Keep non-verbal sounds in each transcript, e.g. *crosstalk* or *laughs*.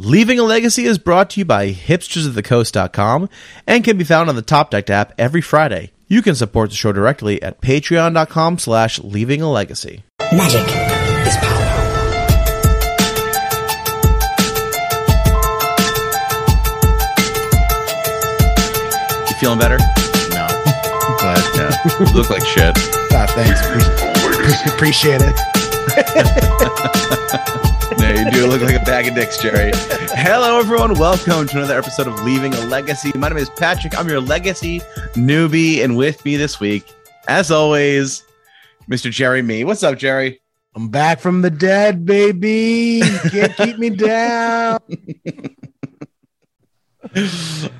Leaving a Legacy is brought to you by hipstersofthecoast.com and can be found on the Top Deck app every Friday. You can support the show directly at patreon.com slash leaving a legacy. Magic is power. You feeling better? No. But yeah, you look like shit. Ah, thanks. Appreciate it. *laughs* You do look like a bag of dicks, Jerry. Hello, everyone. Welcome to another episode of Leaving a Legacy. My name is Patrick. I'm your legacy newbie, and with me this week, as always, Mr. Jerry Mee. What's up, Jerry? I'm back from the dead, baby. You can't keep me *laughs* down.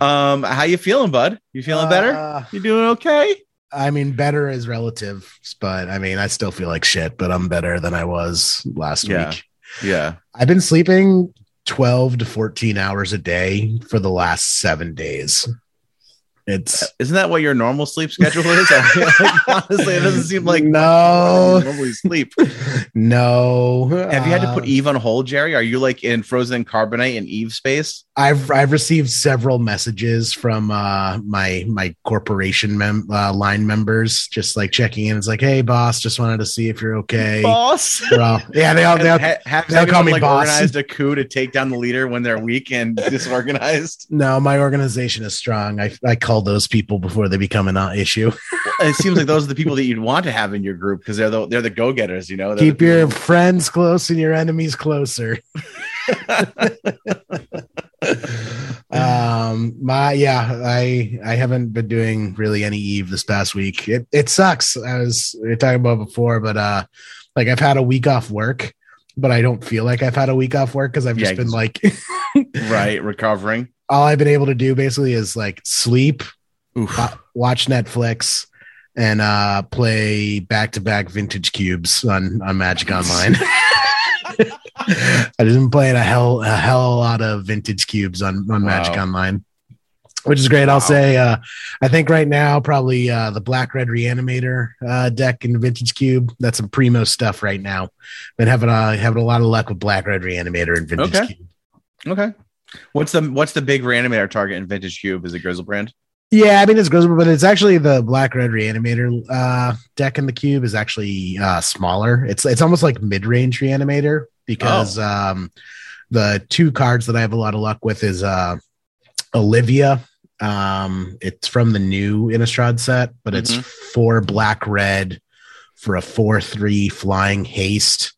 Um, how you feeling, bud? You feeling better? Uh, You doing okay? I mean, better is relative, but I mean, I still feel like shit, but I'm better than I was last Yeah. week. Yeah. I've been sleeping 12 to 14 hours a day for the last seven days. It's Isn't that what your normal sleep schedule is? *laughs* honestly, it doesn't seem like no, normally sleep. no. Have you had to put Uh, Eve on hold, Jerry? Are you like in frozen carbonite in Eve space? I've I've received several messages from uh, my my corporation mem- uh, line members, just like checking in. It's like, hey, boss, just wanted to see if you're okay. Boss. We're yeah, they all, they all Ha- have they'll call me like boss. organized a coup to take down the leader when they're weak and disorganized. *laughs* no, my organization is strong. I I call those people before they become an uh, issue. *laughs* it seems like those are the people that you'd want to have in your group because they're the they're the go getters. You know, They're Keep your friends close and your enemies closer. *laughs* um my yeah i i haven't been doing really any eve this past week it, it sucks i was we were talking about before but uh like i've had a week off work but i don't feel like i've had a week off work because i've just Yeah, been like *laughs* right recovering. All i've been able to do basically is like sleep wa- watch netflix and uh play back-to-back vintage cubes on on magic online *laughs* i just been playing a hell a hell a lot of vintage cubes on on magic Wow. online which is great Wow. i'll say uh i think right now probably uh the black red reanimator uh deck in vintage cube that's some primo stuff right now been having uh having a lot of luck with black red reanimator and vintage Okay. cube Okay. What's the what's the big reanimator target in Vintage Cube? Is it Griselbrand? Yeah, I mean it's Grizzle, but it's actually the Black Red Reanimator uh, deck in the cube is actually uh, smaller. It's it's almost like mid range Reanimator because um, the two cards that I have a lot of luck with is uh, Olivia. Um, it's from the new Innistrad set, but it's Mhm. four black red for a four three flying haste.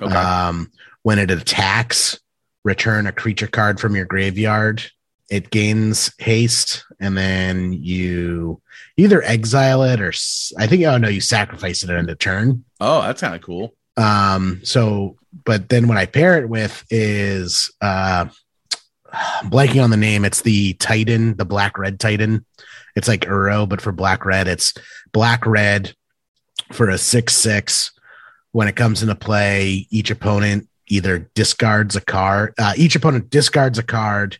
Okay. Um, when it attacks, return a creature card from your graveyard. It gains haste, and then you either exile it or I think oh no, you sacrifice it end of turn. oh, that's kind of cool. Um, so but then what I pair it with is uh I'm blanking on the name. It's the Titan, the black red Titan. It's like Uro, but for black red, it's black red for a six six. When it comes into play, each opponent either discards a card. Uh, each opponent discards a card,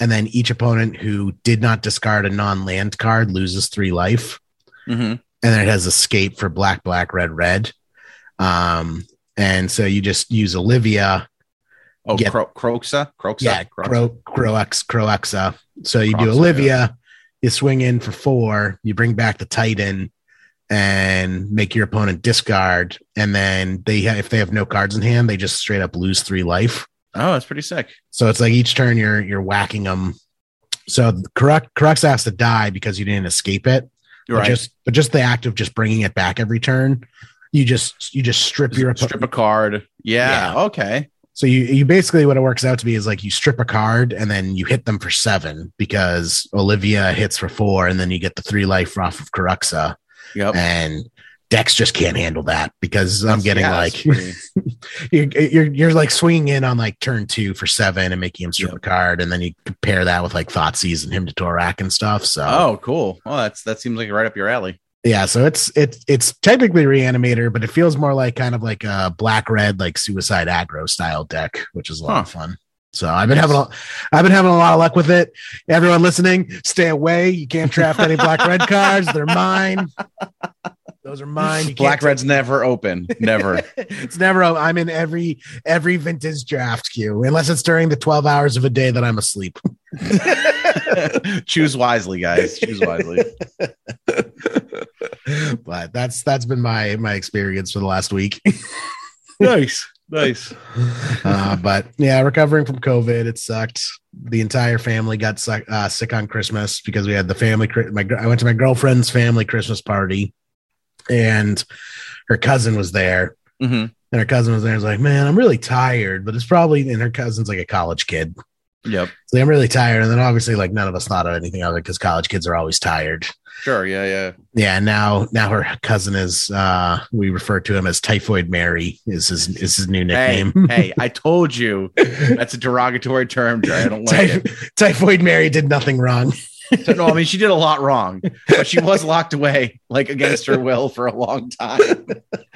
and then each opponent who did not discard a non-land card loses three life hmm and then it has escape for black, black, red, red. Um, and so you just use Olivia, Oh, Yeah. Cro- Kroxa, Kroxa, yeah, Kroxa. Cro Croax, Croaxa. So you do Kroxa, Olivia, you swing in for four, you bring back the Titan, and make your opponent discard, and then they if they have no cards in hand, they just straight up lose three life. Oh, that's pretty sick. So it's like each turn you're you're whacking them. So correct Kroxa has to die because you didn't escape it. But Right. just but just the act of just bringing it back every turn, you just you just strip your oppo- strip a card. Yeah. Yeah. Okay. So you you basically what it works out to be is like you strip a card and then you hit them for seven because Olivia hits for four and then you get the three life off of Kroxa Yep. and decks just can't handle that because I'm getting Yeah, like *laughs* you're, you're you're like swinging in on like turn two for seven and making him strip a card and then you compare that with like Thoughtseize and Hymn to Tourach and stuff. So oh, cool. Well, that's that seems like right up your alley. yeah, so it's it's it's technically reanimator, but it feels more like kind of like a black red like suicide aggro style deck, which is a lot of fun. So I've been having a, I've been having a lot of luck with it. Everyone listening, stay away. You can't draft any black red cards. They're mine. Those are mine. You Black can't Red's never open. Never. *laughs* it's never. I'm in every every vintage draft queue, unless it's during the 12 hours of a day that I'm asleep. *laughs* Choose wisely, guys. Choose wisely. *laughs* but that's that's been my my experience for the last week. nice. Nice. *laughs* uh, but yeah, recovering from COVID, it sucked. The entire family got suck, uh, sick on Christmas because we had the family. My I went to my girlfriend's family Christmas party, and her cousin was there. Mm-hmm. And her cousin was there. I was like, man, I'm really tired, but it's probably, and her cousin's like a college kid. Yep. So I'm really tired. And then obviously, like, none of us thought of anything other because college kids are always tired. Sure. Yeah. Yeah. Yeah. Now, now her cousin is, uh, we refer to him as Typhoid Mary is his, is his new nickname. hey, I *laughs* told you that's a derogatory term, Jerry. I don't like it. Typhoid Mary did nothing wrong. So, no, I mean she did a lot wrong, but she was locked away like against her will for a long time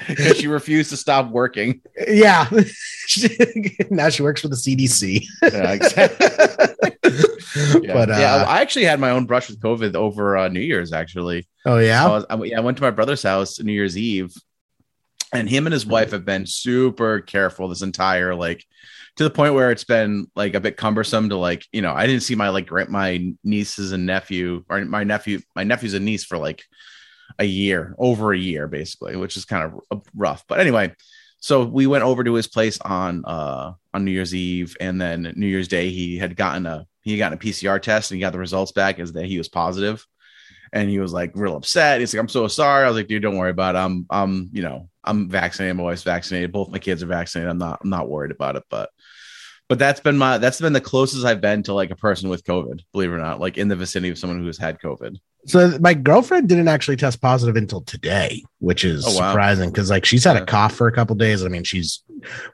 because she refused to stop working. Yeah. *laughs* now she works for the CDC. Yeah, exactly. *laughs* Yeah. But, uh, yeah, I actually had my own brush with COVID over uh, New Year's. Actually, Oh, I, was, I, yeah, I went to my brother's house New Year's Eve, and him and his wife have been super careful this entire like to the point where it's been like a bit cumbersome to like you know I didn't see my like my nieces and nephew or my nephew my nephew's and niece for like a year over a year basically, which is kind of rough. But anyway, so we went over to his place on uh on New Year's Eve, and then New Year's Day he had gotten a he gotten a PCR test and he got the results back as that he was positive and he was like real upset. He's like, "I'm so sorry." I was like, "Dude, don't worry about it. I'm, I'm, you know, I'm vaccinated. My wife's vaccinated. Both my kids are vaccinated. I'm not, I'm not worried about it." But, but that's been my, that's been the closest I've been to like a person with COVID. Believe it or not, like in the vicinity of someone who has had COVID. So my girlfriend didn't actually test positive until today, which is Oh, wow. surprising because like she's had a cough for a couple days. I mean, she's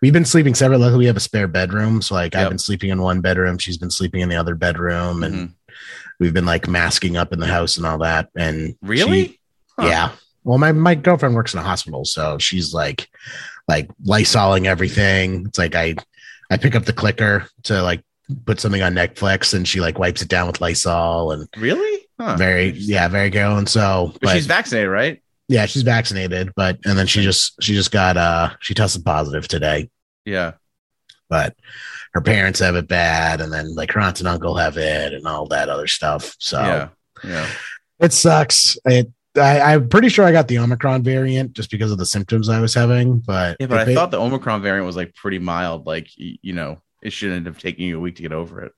we've been sleeping separate. Luckily, we have a spare bedroom, so like I've been sleeping in one bedroom, she's been sleeping in the other bedroom, and Mhm. We've been like masking up in the house and all that. And Really? she- Huh. yeah. Well, my my girlfriend works in a hospital, so she's like like lysoling everything. It's like I I pick up the clicker to like put something on Netflix, and she like wipes it down with Lysol and Really? Huh. very yeah very going so But, she's vaccinated, right? yeah she's vaccinated but and then she just she just got uh she tested positive today Yeah. but her parents have it bad and then like her aunt and uncle have it and all that other stuff so Yeah. Yeah. it sucks it I, i'm pretty sure i got the omicron variant just because of the symptoms i was having but Yeah, but I it- thought the Omicron variant was like pretty mild. Like, you know, it shouldn't have taken you a week to get over it.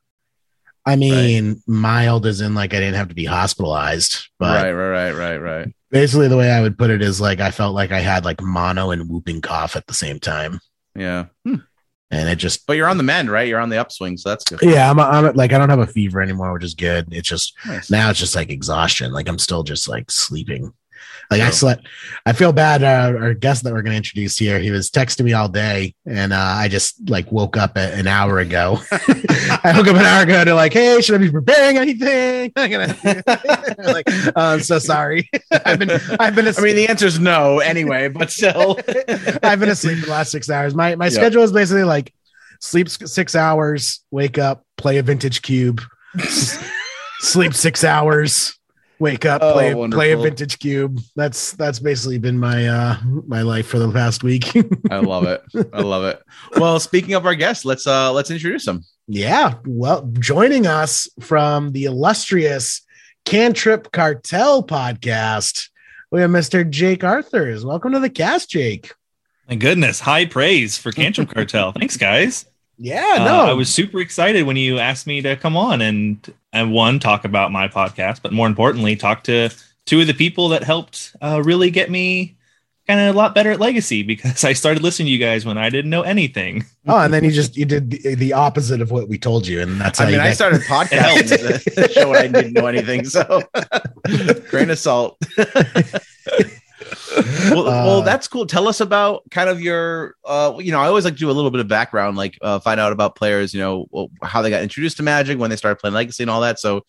i mean mild as in like i didn't have to be hospitalized but right, right, right, right, right. basically the way i would put it is like i felt like i had like mono and whooping cough at the same time Yeah. Hmm. And it just But you're on the mend, right? You're on the upswing, so that's good. Yeah, I'm, I'm like I don't have a fever anymore, which is good. It's just Nice. now it's just like exhaustion. Like I'm still just like sleeping. Like I slept. I feel bad. Uh, our guest that we're going to introduce here, he was texting me all day, and uh, I just like woke up a, an hour ago. *laughs* *laughs* I woke up an hour ago to like, hey, should I be preparing anything? I'm *laughs* like, oh, I'm so sorry. I've been, I've been. I mean, the answer is no anyway, but still. I've been asleep the last six hours. My my Yeah. schedule is basically like sleep six hours, wake up, play a vintage cube, sleep six hours, wake up, Oh, play play a vintage cube. That's that's basically been my uh my life for the past week. I love it. I love it. Well, speaking of our guests, let's uh let's introduce them. yeah, well, joining us from the illustrious Cantrip Cartel podcast, we have Mr. Jake Arthurs. Welcome to the cast, Jake. My goodness, high praise for Cantrip *laughs* Cartel. Thanks, guys. Yeah, Uh, no, I was super excited when you asked me to come on and and one talk about my podcast, but more importantly, talk to two of the people that helped uh, really get me kind of a lot better at Legacy *laughs* because I started listening to you guys when I didn't know anything. Oh, and then you just you did the, the opposite of what we told you, and that's how I mean, you I started *laughs* podcasting to show I didn't know anything, so *laughs* grain of salt. *laughs* well, well, Uh, that's cool. Tell us about kind of your, uh, you know, I always like to do a little bit of background, like uh, find out about players, you know, how they got introduced to Magic, when they started playing Legacy, and all that. So,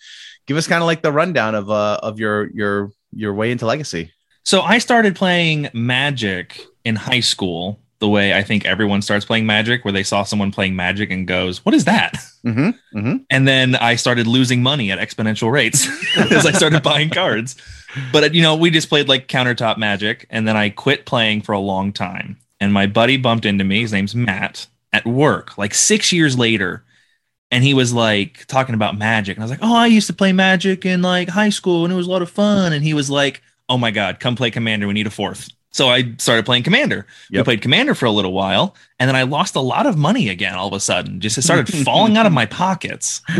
give us kind of like the rundown of uh, of your your your way into Legacy. So I started playing Magic in high school the way I think everyone starts playing Magic, where they saw someone playing Magic and goes, "What is that?" Mm-hmm. Mm-hmm. And then I started losing money at exponential rates *laughs* as I started buying cards. But you know, we just played like countertop Magic, and then I quit playing for a long time. And my buddy bumped into me. His name's Matt at work, like six years later. And he was like talking about Magic, and I was like, "Oh, I used to play Magic in like high school, and it was a lot of fun." And he was like, "Oh my god, come play Commander. We need a fourth. So I started playing Commander. We played Commander for a little while, and then I lost a lot of money again. All of a sudden, just it started *laughs* falling out of my pockets. *laughs*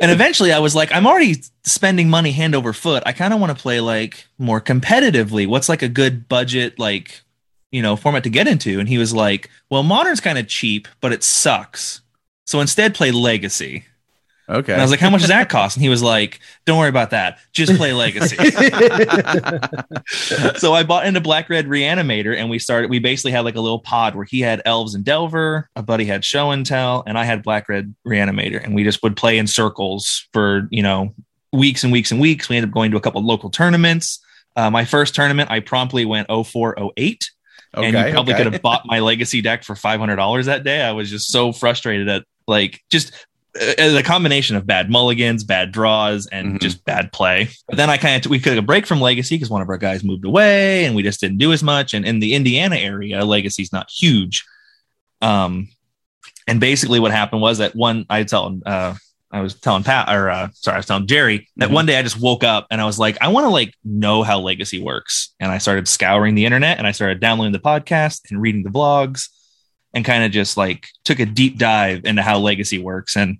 And eventually I was like, I'm already spending money hand over foot. I kind of want to play like more competitively. What's like a good budget, like, you know, format to get into? And he was like, Well, modern's kind of cheap, but it sucks. So instead play legacy. Okay. And I was like, How much does that cost? And he was like, Don't worry about that. Just play legacy. *laughs* so I bought into Black Red Reanimator and we started we basically had like a little pod where he had elves and Delver, a buddy had show and tell, and I had Black Red Reanimator, and we just would play in circles for you know weeks and weeks and weeks. We ended up going to a couple local tournaments. Uh, my first tournament, I promptly went 0408 okay. and you probably okay. could have bought my legacy deck for $500 that day. I was just so frustrated at like just uh, the combination of bad mulligans, bad draws, and Mhm. just bad play. But then I kind of we took a break from legacy because one of our guys moved away, and we just didn't do as much. And in the Indiana area, legacy's not huge. Um, and basically, what happened was that one I tell uh, I was telling Pat or uh, sorry, I was telling Jerry that Mhm. one day I just woke up and I was like, I want to like know how legacy works. And I started scouring the internet and I started downloading the podcast and reading the blogs and kind of just like took a deep dive into how legacy works. And,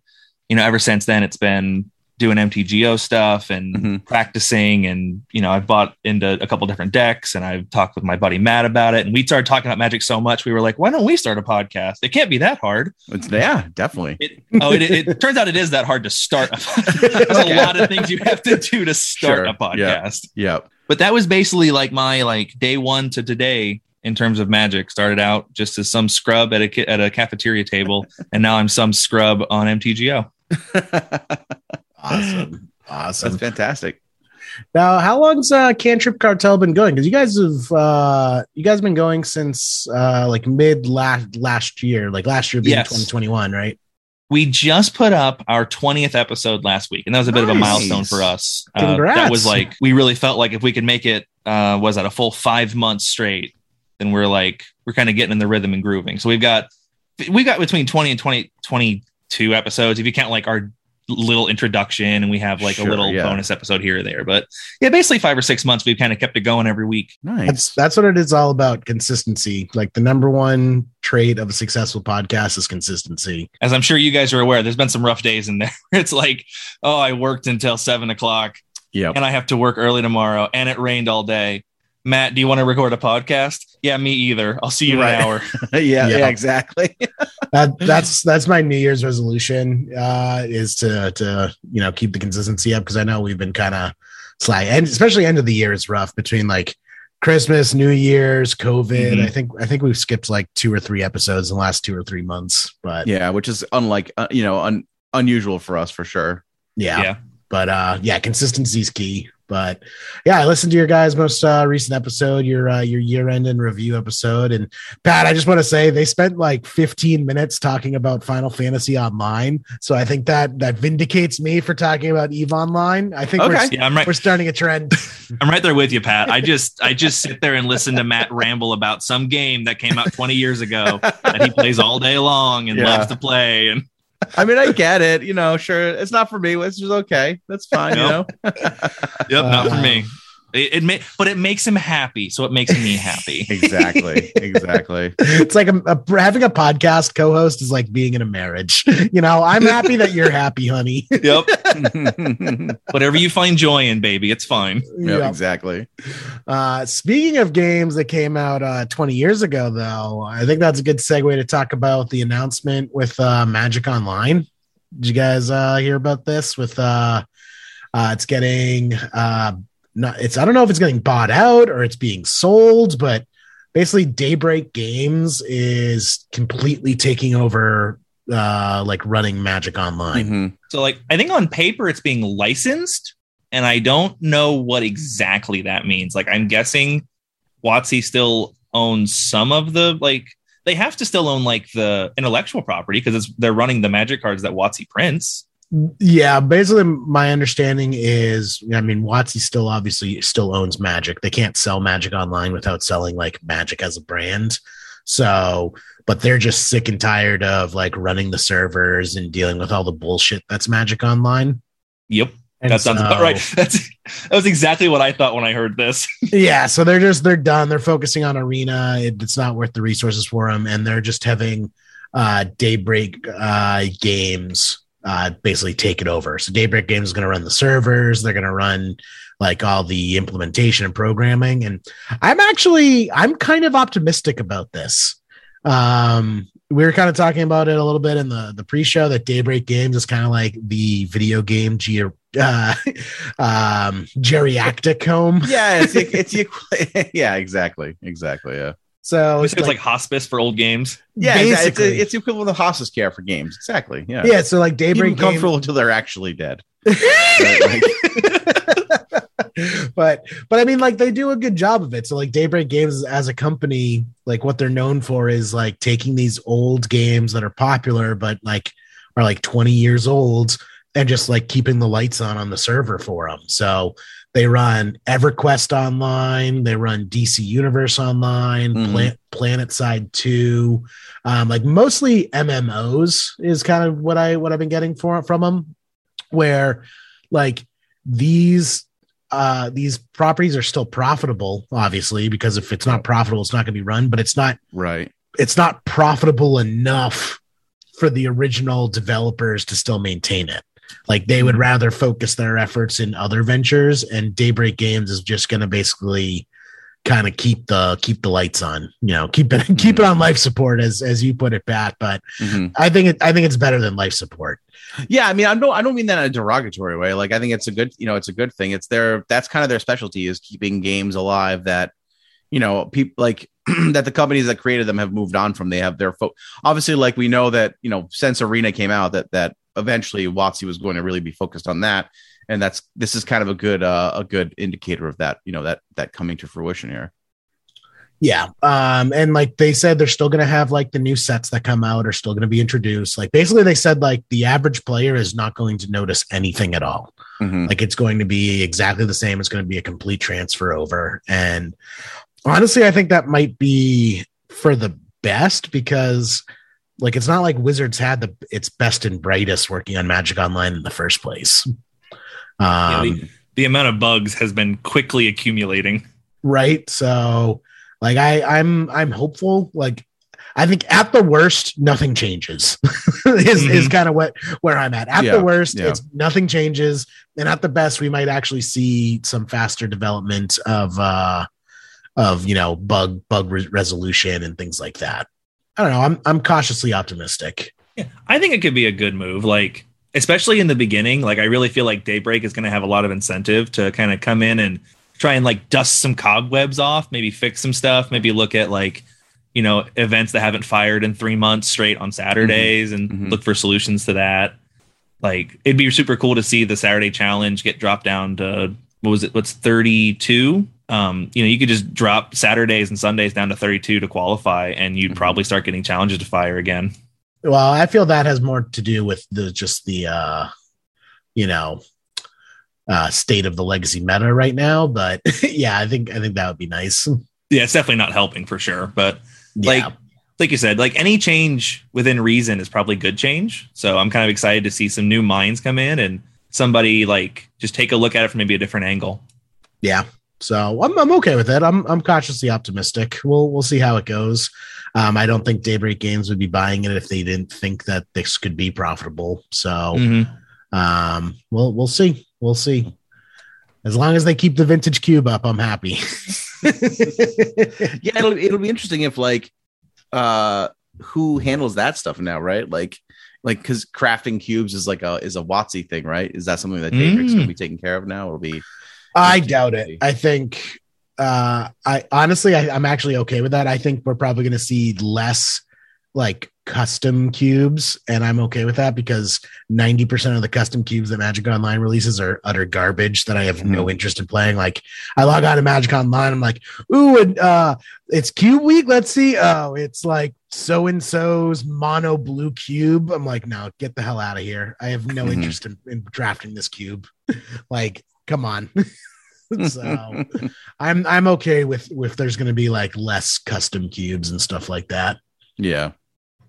you know, ever since then it's been doing MTGO stuff and Mhm. practicing. And, you know, I've bought into a couple different decks and I've talked with my buddy Matt about it. And we started talking about magic so much. We were like, why don't we start a podcast? It can't be that hard. It's, yeah, definitely. It, oh, it, it, *laughs* turns out it is that hard to start. A podcast. *laughs* There's a lot of things you have to do to start Sure, a podcast. Yep. But that was basically like my like day one to today in terms of magic. Started out just as some scrub at a at a cafeteria table, and now I'm some scrub on MTGO. Awesome. Awesome. That's fantastic. Now, how long's uh, Cantrip Cartel been going? Because you guys have uh, you guys been going since uh, like mid last last year, like last year being Yes. 2021, right? We just put up our 20th episode last week, and that was a bit of a milestone for us. Uh, that was like we really felt like if we could make it, uh, was that a full five months straight, then we're like we're kind of getting in the rhythm and grooving. So we've got we got between 20 and 20 22 episodes if you count like our little introduction and we have like Sure, a little yeah. bonus episode here or there but yeah basically five or six months we've kind of kept it going every week Nice. That's that's what it is all about. Consistency. Like the number one trait of a successful podcast is consistency. as i'm sure you guys are aware there's been some rough days in there *laughs* it's like oh i worked until seven o'clock Yep. and i have to work early tomorrow and it rained all day matt do you want to record a podcast yeah me either i'll see you in Right. an hour *laughs* yeah, Yeah. yeah, exactly. *laughs* That that's that's my New Year's resolution uh, is to to you know keep the consistency up because I know we've been kind of sly and especially end of the year is rough between like Christmas, New Year's, COVID. Mhm. I think I think we've skipped like two or three episodes in the last two or three months, but yeah, which is unlike, uh, you know, un- unusual for us for sure. yeah. yeah but uh yeah consistency is key but yeah i listened to your guys most uh recent episode your uh your year end and review episode. And pat i just want to say they spent like 15 minutes talking about final fantasy online. So i think that that vindicates me for talking about eve online. I think Okay. we're, yeah i'm right. we're starting a trend. *laughs* I'm right there with you pat. I just i *laughs* just sit there and listen to matt ramble about some game that came out 20 years ago that he plays all day long and Yeah. loves to play. And *laughs* I mean, I get it. You know, sure, it's not for me, which is okay. That's fine. You know. Yep, not for uh, me. It, it may, but it makes him happy, so it makes me happy. *laughs* exactly. Exactly. *laughs* it's like a, a, having a podcast co-host is like being in a marriage *laughs* you know i'm happy that you're happy honey yep, yep, whatever you find joy in, baby, it's fine. Yeah. exactly. Uh, speaking of games that came out uh, 20 years ago, though, I think that's a good segue to talk about the announcement with uh, Magic Online. Did you guys uh, hear about this? With uh, uh, it's getting uh, not, it's I don't know if it's getting bought out or it's being sold, but basically, Daybreak Games is completely taking over, uh, like running Magic Online. Mhm. So, like, I think on paper it's being licensed, and I don't know what exactly that means. Like, I'm guessing WotC still owns some of the like they have to still own like the intellectual property because they're running the magic cards that WotC prints. Yeah, basically, my understanding is, I mean, WotC still obviously still owns Magic. They can't sell Magic online without selling like Magic as a brand. So, but they're just sick and tired of like running the servers and dealing with all the bullshit that's Magic Online. Yep. And that sounds so- about right. *laughs* That's that was exactly what I thought when I heard this. *laughs* yeah so they're just they're done they're focusing on arena it, it's not worth the resources for them and they're just having uh daybreak uh games uh basically take it over. So daybreak games is going to run the servers. They're going to run like all the implementation and programming. And i'm actually i'm kind of optimistic about this. Um we were kind of talking about it a little bit in the the pre-show that daybreak games is kind of like the video game ge- uh, *laughs* um geriatric home Yeah, it's *laughs* the, it's *laughs* yeah, exactly, exactly. Yeah, so It's, like, hospice for old games. yeah, it's, it's, Basically. it's the equivalent of hospice care for games. Exactly. Yeah, yeah, so like Keep Daybreak them Game, comfortable until they're actually dead. *laughs* Right, *laughs* but but I mean, like they do a good job of it. So like Daybreak Games as a company, like what they're known for is like taking these old games that are popular, but like are like 20 years old, and just like keeping the lights on on the server for them. So they run EverQuest online, they run DC Universe online, Mhm. Plan- PlanetSide Two, um, like mostly MMOs is kind of what I what I've been getting for from them, where like these uh these properties are still profitable obviously because if it's not profitable it's not going to be run but it's not right. it's not profitable enough for the original developers to still maintain it like they would rather focus their efforts in other ventures and daybreak games is just going to basically kind of keep the keep the lights on you know keep it *laughs* keep it on life support as as you put it pat but Mhm. i think it i think it's better than life support Yeah, I mean, I don't, I don't mean that in a derogatory way. Like, I think it's a good, you know, it's a good thing. It's their, that's kind of their specialty is keeping games alive that, you know, people like *clears throat* that the companies that created them have moved on from. They have their, fo- obviously, like we know that, you know, since Arena came out, that that eventually WotC was going to really be focused on that, and that's this is kind of a good, uh, a good indicator of that, you know, that that coming to fruition here. Yeah. Um, and like they said, they're still going to have like the new sets that come out are still going to be introduced. Like basically, they said like the average player is not going to notice anything at all. Mhm. Like it's going to be exactly the same. It's going to be a complete transfer over. And honestly, I think that might be for the best because like it's not like Wizards had the its best and brightest working on Magic Online in the first place. Yeah, Um, the, the amount of bugs has been quickly accumulating. right so like i i'm i'm hopeful like i think at the worst nothing changes *laughs* is, is Mhm. kind of what where i'm at at Yeah, the worst yeah. it's nothing changes and at the best we might actually see some faster development of uh of you know bug bug re- resolution and things like that i don't know i'm i'm cautiously optimistic Yeah, I think it could be a good move. Like, especially in the beginning, like I really feel like Daybreak is going to have a lot of incentive to kind of come in and try and like dust some cobwebs off, maybe fix some stuff, maybe look at like, you know, events that haven't fired in three months straight on Saturdays and Mhm. look for solutions to that. Like, it'd be super cool to see the Saturday challenge get dropped down to what was it? What's 32? Um, you know, you could just drop Saturdays and Sundays down to 32 to qualify, and you'd Mhm. probably start getting challenges to fire again. well i feel that has more to do with the just the uh you know uh state of the legacy meta right now but *laughs* yeah i think i think that would be nice yeah, it's definitely not helping for sure. But like yeah like you said, like any change within reason is probably good change. So I'm kind of excited to see some new minds come in and somebody like just take a look at it from maybe a different angle. yeah so I'm, I'm okay with it i'm i'm cautiously optimistic we'll we'll see how it goes um i don't think daybreak games would be buying it if they didn't think that this could be profitable so Mhm. um we'll we'll see we'll see as long as they keep the vintage cube up i'm happy *laughs* yeah, it'll it'll be interesting if like uh who handles that stuff now, right? Like like because crafting cubes is like a is a WotC thing, right? Is that something that Daybreak's Mm. gonna be taking care of now? It'll be I doubt it. I think uh I honestly I, I'm actually okay with that. I think we're probably gonna see less like custom cubes, and I'm okay with that because 90% of the custom cubes that Magic Online releases are utter garbage that I have no interest in playing. Like I log on to Magic Online, I'm like, ooh, and uh it's cube week. Let's see. Oh, it's like so and so's mono blue cube. I'm like, no, get the hell out of here. I have no Mhm. interest in, in drafting this cube. *laughs* like, come on. *laughs* so I'm I'm okay with with there's gonna be like less custom cubes and stuff like that. yeah.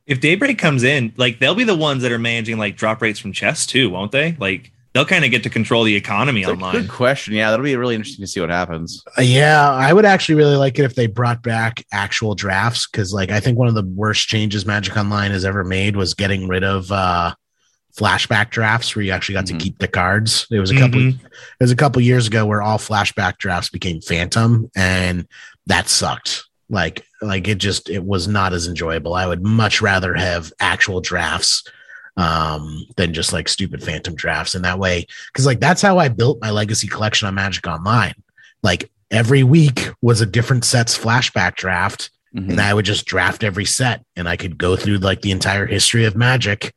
If Daybreak comes in, like they'll be the ones that are managing like drop rates from chess too, won't they? Like they'll kind of get to control the economy Good, online. good question. Yeah, that'll be really interesting to see what happens. Uh, yeah, I would actually really like it if they brought back actual drafts because, like, I think one of the worst changes Magic Online has ever made was getting rid of uh, flashback drafts where you actually got Mhm. to keep the cards. There was a couple. Mhm. It was a couple years ago where all flashback drafts became Phantom, and that sucked. Like, like it just it was not as enjoyable. I would much rather have actual drafts um than just like stupid phantom drafts and that way because like that's how i built my legacy collection on magic online like every week was a different set's flashback draft Mhm. and i would just draft every set and i could go through like the entire history of magic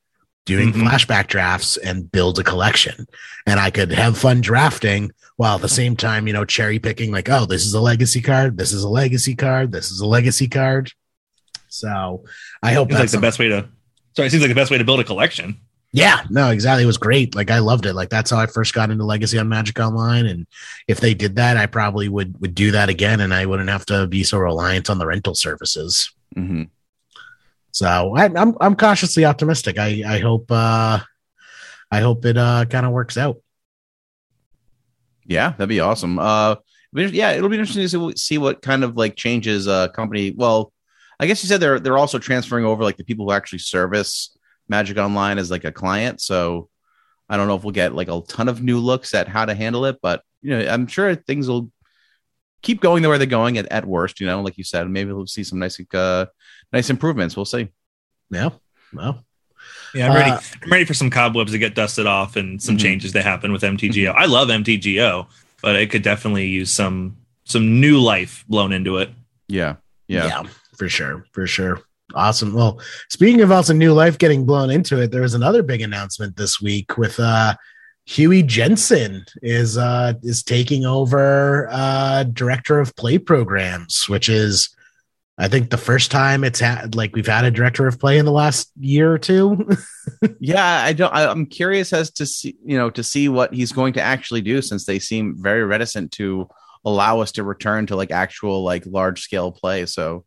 doing Mhm. flashback drafts and build a collection and i could have fun drafting while at the same time you know cherry picking like oh this is a legacy card this is a legacy card this is a legacy card so i hope Seems like the best way to. Sorry, it seems like the best way to build a collection. yeah, no, exactly. It was great. Like I loved it. Like that's how I first got into Legacy on Magic Online. And if they did that, I probably would would do that again, and I wouldn't have to be so reliant on the rental services. Mhm. So I, I'm I'm cautiously optimistic. I I hope uh I hope it uh kind of works out. Yeah, that'd be awesome. Uh, yeah, it'll be interesting to see, what kind of like changes a company. Well, I guess you said they're they're also transferring over like the people who actually service Magic Online as like a client. So I don't know if we'll get like a ton of new looks at how to handle it, but you know, I'm sure things will keep going the way they're going at, at worst. You know, like you said, maybe we'll see some nice uh nice improvements. We'll see. Yeah. Well, Yeah, I'm ready. Uh, I'm ready for some cobwebs to get dusted off and some Mhm. changes to happen with MTGO. I love MTGO, but it could definitely use some some new life blown into it. Yeah. Yeah. yeah, for sure, for sure. Awesome. Well, speaking of also new life getting blown into it, there was another big announcement this week with uh Huey Jensen is uh is taking over uh director of play programs, which is I think the first time it's had like we've had a director of play in the last year or two. *laughs* yeah i don't I, i'm curious as to see you know to see what he's going to actually do since they seem very reticent to allow us to return to like actual like large scale play so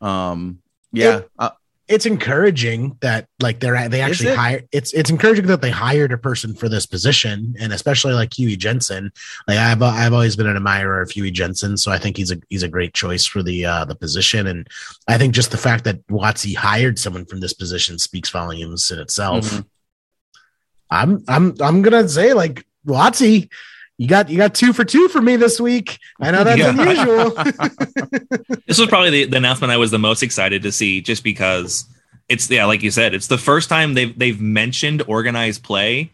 um yeah uh, it's encouraging that like they're they actually it? hire it's it's encouraging that they hired a person for this position and especially like Huey Jensen like I've I've always been an admirer of Huey Jensen so I think he's a he's a great choice for the uh the position and I think just the fact that WotC hired someone from this position speaks volumes in itself Mhm. I'm I'm I'm gonna say like WotC you got you got two for two for me this week. I know that's Yeah. unusual. *laughs* This was probably the, the announcement I was the most excited to see, just because it's yeah, like you said, it's the first time they've they've mentioned organized play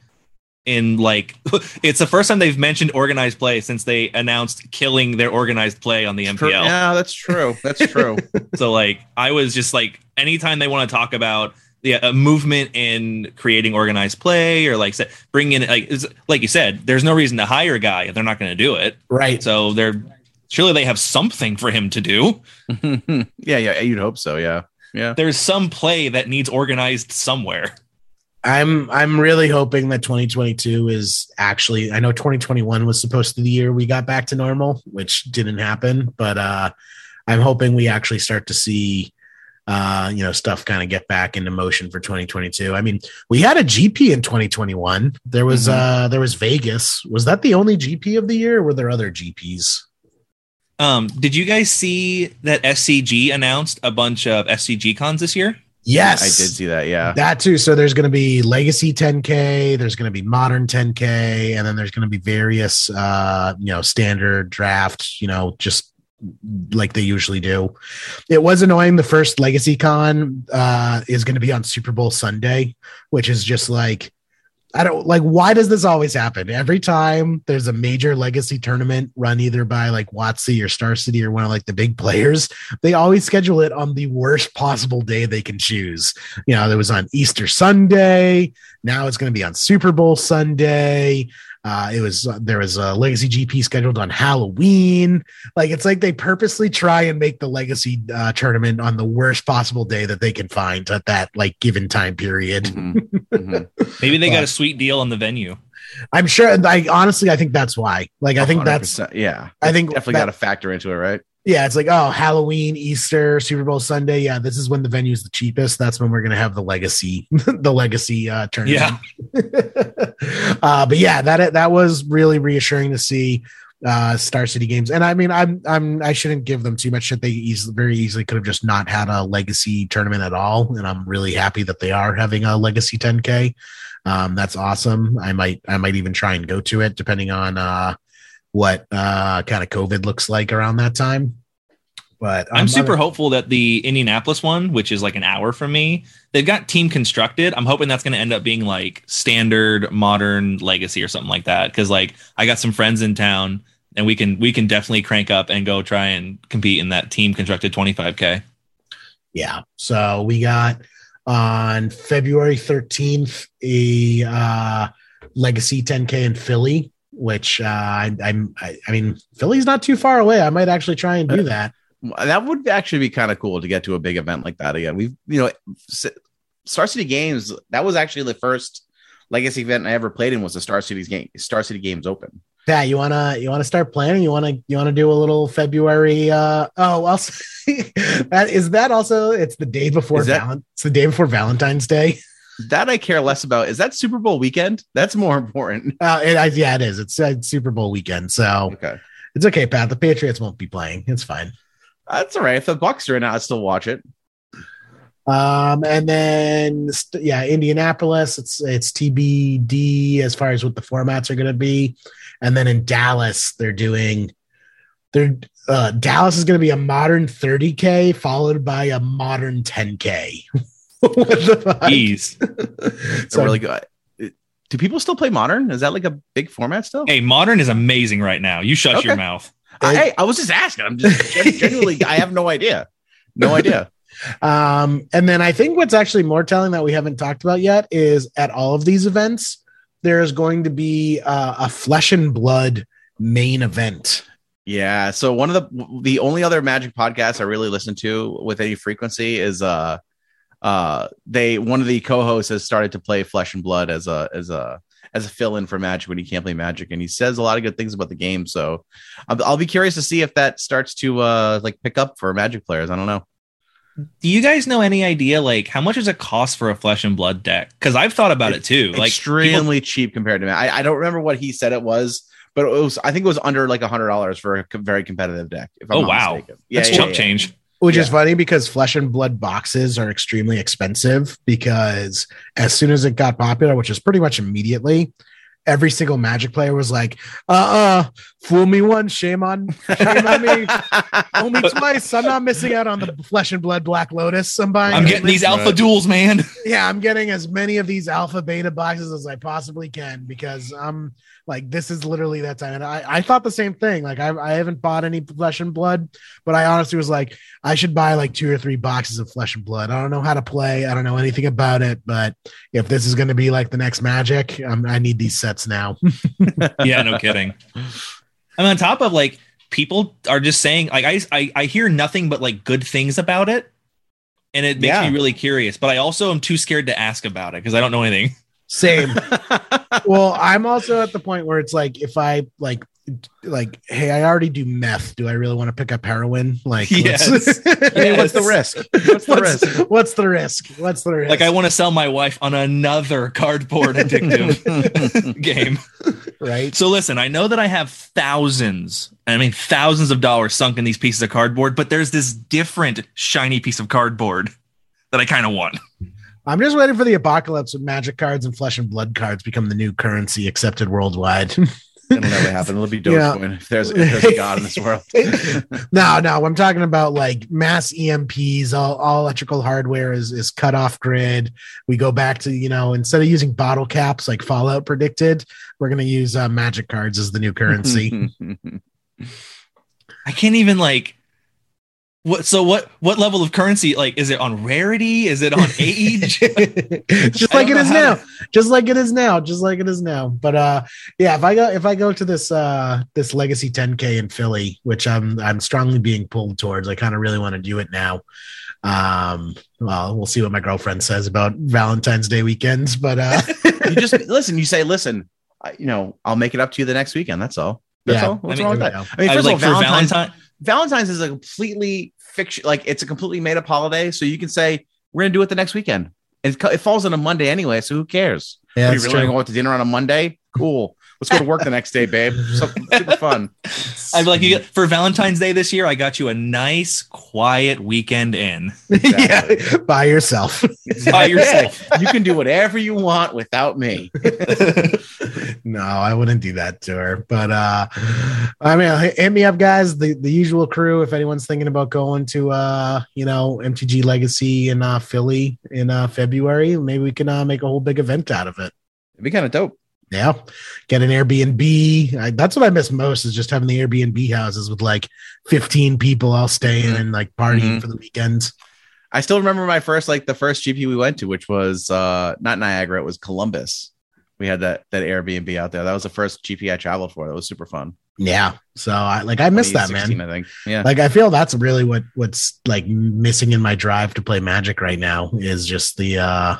in like *laughs* it's the first time they've mentioned organized play since they announced killing their organized play on the True- MPL. yeah that's true. That's true. *laughs* So like I was just like anytime they want to talk about the a movement in creating organized play or like say, bring in like like you said, there's no reason to hire a guy if they're not going to do it. right So they're surely they have something for him to do. *laughs* yeah yeah you'd hope so yeah yeah There's some play that needs organized somewhere. I'm I'm really hoping that 2022 is actually I know 2021 was supposed to be the year we got back to normal, which didn't happen, but uh I'm hoping we actually start to see uh you know stuff kind of get back into motion for 2022. I mean, we had a GP in 2021. There was Mhm. uh there was Vegas. Was that the only GP of the year or were there other GPs? Um, did you guys see that SCG announced a bunch of SCG cons this year? Yes. i did see that yeah That too. So there's going to be Legacy 10K, there's going to be Modern 10K, and then there's going to be various, uh, you know, standard draft, you know, just like they usually do. It was annoying. The first Legacy Con uh, is going to be on Super Bowl Sunday, which is just like, I don't like why does this always happen? Every time there's a major legacy tournament run either by like WotC or Star City or one of like the big players, they always schedule it on the worst possible day they can choose. You know, there was on Easter Sunday, now it's going to be on Super Bowl Sunday. Uh, it was uh, there was a legacy GP scheduled on Halloween. Like it's like they purposely try and make the legacy uh, tournament on the worst possible day that they can find at that like given time period. Mhm. *laughs* Mhm. Maybe they got a sweet deal on the venue. I'm sure. I honestly, I think that's why. Like, I think that's yeah. I think definitely that- got to factor into it, right? Yeah. It's like oh, Halloween, Easter, Super Bowl Sunday. Yeah, this is when the venue's the cheapest. That's when we're gonna have the legacy, *laughs* the legacy uh, tournament. *laughs* uh, but yeah, that that was really reassuring to see uh Star City Games. And I mean, I'm I'm I shouldn't give them too much shit. They easily, very easily could have just not had a legacy tournament at all. And I'm really happy that they are having a legacy 10K. Um, that's awesome. I might I might even try and go to it depending on uh what uh kind of COVID looks like around that time. But I'm um, super other- hopeful that the Indianapolis one, which is like an hour from me, they've got team constructed. I'm hoping that's going to end up being like standard modern legacy or something like that. Cause like I got some friends in town and we can, we can definitely crank up and go try and compete in that team constructed 25k. Yeah. So we got on February 13th a uh, legacy 10K in Philly, which uh, I, I'm, I, I mean, Philly's not too far away. I might actually try and do that. That would actually be kind of cool to get to a big event like that again. We've, you know, Star City Games. That was actually the first legacy event I ever played in. Was the Star City's game, Star City Games Open. Pat, you wanna you wanna start planning? You wanna you wanna do a little February? Uh, oh, well, *laughs* that is that also. It's the day before that- Valen- It's the day before Valentine's Day. *laughs* That I care less about. Is that Super Bowl weekend? That's more important. Uh, it, I, yeah, it is. It's uh, Super Bowl weekend, so Okay, it's okay, Pat. The Patriots won't be playing. It's fine. That's all right. If the Bucs are in, I'll still watch it. Um, and then yeah, Indianapolis. It's it's TBD as far as what the formats are going to be. And then in Dallas, they're doing they're uh, Dallas is going to be a modern 30k followed by a modern 10k. *laughs* what the fuck? Ease. *laughs* It's So- really good. Do people still play Modern? Is that like a big format still? Hey, modern is amazing right now. You shut your Okay. Mouth. I, I was just asking. I'm just *laughs* gen- genuinely. I have no idea. No idea. Um, and then I think what's actually more telling that we haven't talked about yet is at all of these events, there is going to be uh, a flesh and blood main event. Yeah. So one of the the only other Magic podcasts I really listen to with any frequency is uh uh they one of the co-hosts has started to play Flesh and Blood as a as a as a fill-in for Magic when he can't play Magic, and he says a lot of good things about the game. So I'll, I'll be curious to see if that starts to uh like pick up for Magic players. I don't know. Do you guys know any idea like how much does it cost for a flesh and blood deck? Because I've thought about it too. Like people- extremely cheap compared to me. I, I don't remember what he said it was, but it was I think it was under like a hundred dollars for a very competitive deck. If I'm Oh, not wow. mistaken. Yeah, that's yeah, chump yeah. change. Which is funny because flesh and blood boxes are extremely expensive because as soon as it got popular, which is pretty much immediately, every single magic player was like, uh uh fool me once, shame on shame on me. *laughs* Fool me twice. I'm not missing out on the flesh and blood black lotus. I'm buying I'm getting these many- alpha duels, man. *laughs* yeah, I'm getting as many of these alpha beta boxes as I possibly can because I'm like, this is literally that time. And I, I thought the same thing. Like, I, I haven't bought any flesh and blood, but I honestly was like, I should buy like two or three boxes of flesh and blood. I don't know how to play, I don't know anything about it, but if this is going to be like the next magic, um, I need these sets now. *laughs* yeah, no kidding. And on top of like people are just saying like I, I I hear nothing but like good things about it, and it makes Yeah. me really curious. But I also am too scared to ask about it because I don't know anything. Same. *laughs* well, I'm also at the point where it's like, if I like, like, hey, I already do meth. Do I really want to pick up heroin? Like, *laughs* let's- Yes. *laughs* Hey, what's the risk? *laughs* What's the what's, risk? what's the risk? What's the risk? Like I want to sell my wife on another cardboard addictive game. right? So listen, I know that I have thousands, I mean thousands of dollars sunk in these pieces of cardboard, but there's this different shiny piece of cardboard that I kind of want. I'm just waiting for the apocalypse when magic cards and flesh and blood cards become the new currency accepted worldwide. It'll never happen. It'll be *laughs* Yeah. Dogecoin if there's if there's a god in this world. *laughs* no, no, I'm talking about like mass EMPs, all, all electrical hardware is, is cut off grid. We go back to, you know, instead of using bottle caps like Fallout predicted, we're going to use uh, magic cards as the new currency. *laughs* I can't even like what so what what level of currency like is it on rarity? Is it on age? *laughs* just like don't it know is how now. to- Just like it is now. Just like it is now. But uh yeah, if I go if I go to this uh this legacy 10K in Philly, which I'm I'm strongly being pulled towards, I kind of really want to do it now. Um well, we'll see what my girlfriend says about Valentine's Day weekends, but uh *laughs* you just listen. You say, "Listen, I, you know, I'll make it up to you the next weekend." That's all. That's Yeah. all. What's I mean, wrong with that? we go. I mean, I first like of for all, Valentine's Valentine. Valentine's is a completely fiction. Like it's a completely made up holiday. So you can say we're gonna do it the next weekend. It, it falls on a Monday anyway, so who cares? Yeah, Are you really true. gonna go out to dinner on a Monday? Cool. Let's go to work the next day, babe. Something super fun. I'd be like you get, for Valentine's Day this year, I got you a nice quiet weekend in. Exactly. *laughs* yeah, by yourself. *laughs* By yourself. *laughs* you can do whatever you want without me. no, I wouldn't do that to her. But uh I mean hit hit me up, guys. The the usual crew. If anyone's thinking about going to uh, you know, MTG Legacy in uh Philly in uh February, maybe we can uh, make a whole big event out of it. It'd be kind of dope. Yeah. Get an Airbnb. I, that's what I miss most is just having the Airbnb houses with like 15 people all staying Mhm. and like partying Mhm. for the weekends. I still remember my first, like the first GP we went to, which was uh not Niagara, it was Columbus. We had that that Airbnb out there. That was the first GP I traveled for. That was super fun. Yeah. So I like I miss that, man. I think. Yeah. like i feel that's really what what's like missing in my drive to play magic right now is just the uh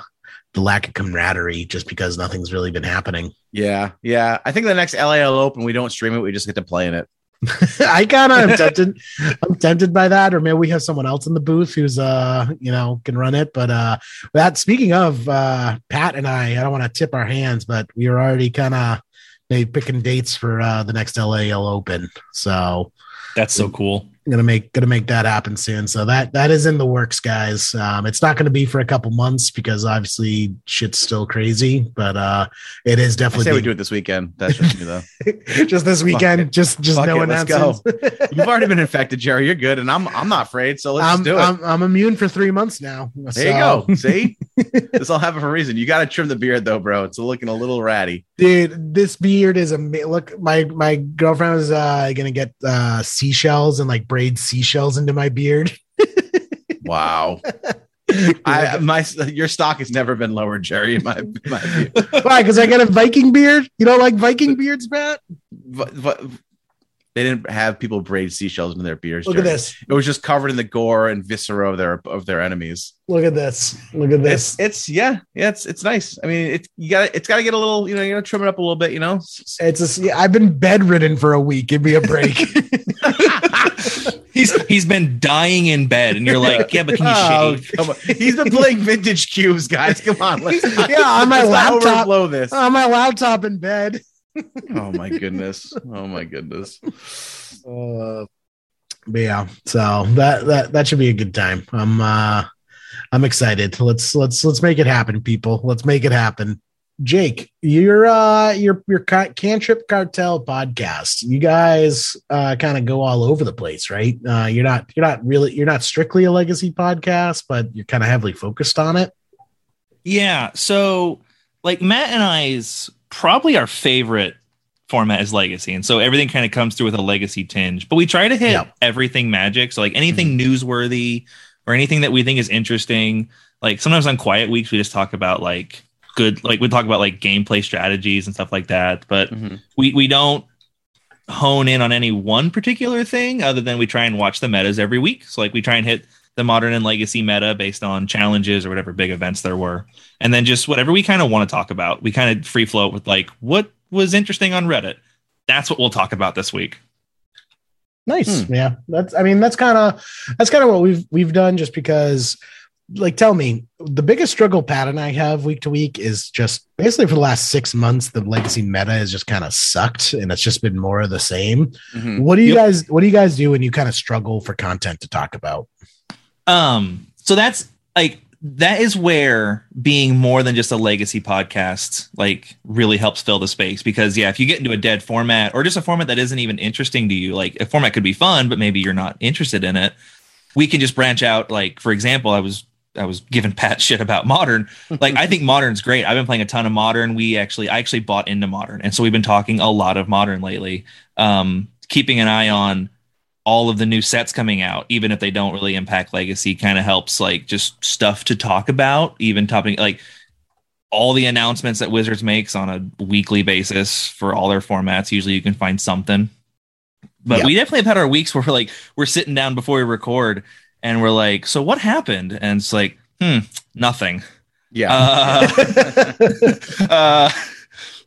the lack of camaraderie just because nothing's really been happening Yeah, yeah. I think the next LAL Open, we don't stream it. We just get to play in it. *laughs* i kind of am tempted i'm tempted by that or maybe we have someone else in the booth who's uh you know can run it but uh that speaking of uh pat and i i don't want to tip our hands but we are already kind of maybe picking dates for uh the next lal open so That's so cool. Gonna make gonna make that happen soon. So that that is in the works, guys. Um, it's not gonna be for a couple months because obviously shit's still crazy, but uh, it is I definitely say we do it this weekend. That's just me though. *laughs* just this weekend. Just just Fuck no it, let's announcements. You've already been infected, Jerry. You're good, and I'm I'm not afraid. So let's I'm, do it. I'm I'm immune for three months now. there you go. See, *laughs* this all happened for a reason. You got to trim the beard though, bro. It's looking a little ratty. dude. This beard is a look. My my girlfriend was uh, gonna get uh, seashells and like braid seashells into my beard. *laughs* Wow. *laughs* I my your stock has never been lower, Jerry. In my, my. Why? Because I got a Viking beard. You don't like Viking beards, but they didn't have people braid seashells into their beards. Look at this. It was just covered in the gore and viscera of their of their enemies. Look at this. Look at this. It's it's yeah yeah it's it's nice. I mean it's you got it's got to get a little you know you know trim it up a little bit you know. It's a, yeah, I've been bedridden for a week. Give me a break. *laughs* *laughs* He's he's been dying in bed, and you're like, yeah, but can you Oh, shave? come on. He's been playing vintage cubes, guys. Come on, let's, *laughs* Yeah, on my let's not laptop. overblow this. on my laptop in bed. Oh my goodness. Oh my goodness. Uh, but yeah, so that that that should be a good time. I'm uh I'm excited. Let's let's let's make it happen, people. Let's make it happen. Jake, your uh your your cantrip cartel podcast. You guys uh kind of go all over the place, right? Uh you're not you're not really you're not strictly a legacy podcast, but you're kind of heavily focused on it. Yeah. So, like Matt and I's probably our favorite format is legacy, and so everything kind of comes through with a legacy tinge. But we try to hit Yeah. everything magic. So, like anything newsworthy or anything that we think is interesting. Like sometimes on quiet weeks, we just talk about like good, like we talk about like gameplay strategies and stuff like that. But Mhm. we we don't hone in on any one particular thing other than we try and watch the metas every week. So like we try and hit the modern and legacy meta based on challenges or whatever big events there were. And then just whatever we kind of want to talk about. We kind of free float with like what was interesting on Reddit. That's what we'll talk about this week. Nice. Yeah. That's I mean that's kind of that's kind of what we've we've done just because like tell me the biggest struggle Pat and I have week to week is just basically for the last 6 months the legacy meta has just kind of sucked and it's just been more of the same. Mhm. What do you Yep. guys what do you guys do when you kind of struggle for content to talk about? Um, so that's like that is where being more than just a legacy podcast like really helps fill the space. Because yeah if you get into a dead format or just a format that isn't even interesting to you like a format could be fun but maybe you're not interested in it. We can just branch out like for example i was i was giving *laughs* pat shit about modern. Like i think modern's great. I've been playing a ton of modern. We actually i actually bought into modern. And so we've been talking a lot of modern lately. Um keeping an eye on all of the new sets coming out, even if they don't really impact legacy, kind of helps like just stuff to talk about, even topping like all the announcements that Wizards makes on a weekly basis for all their formats. Usually you can find something. But Yep. we definitely have had our weeks *laughs* where we're like, we're sitting down before we record and we're like, so what happened? And it's like, hmm, nothing. Yeah. Uh, *laughs* uh,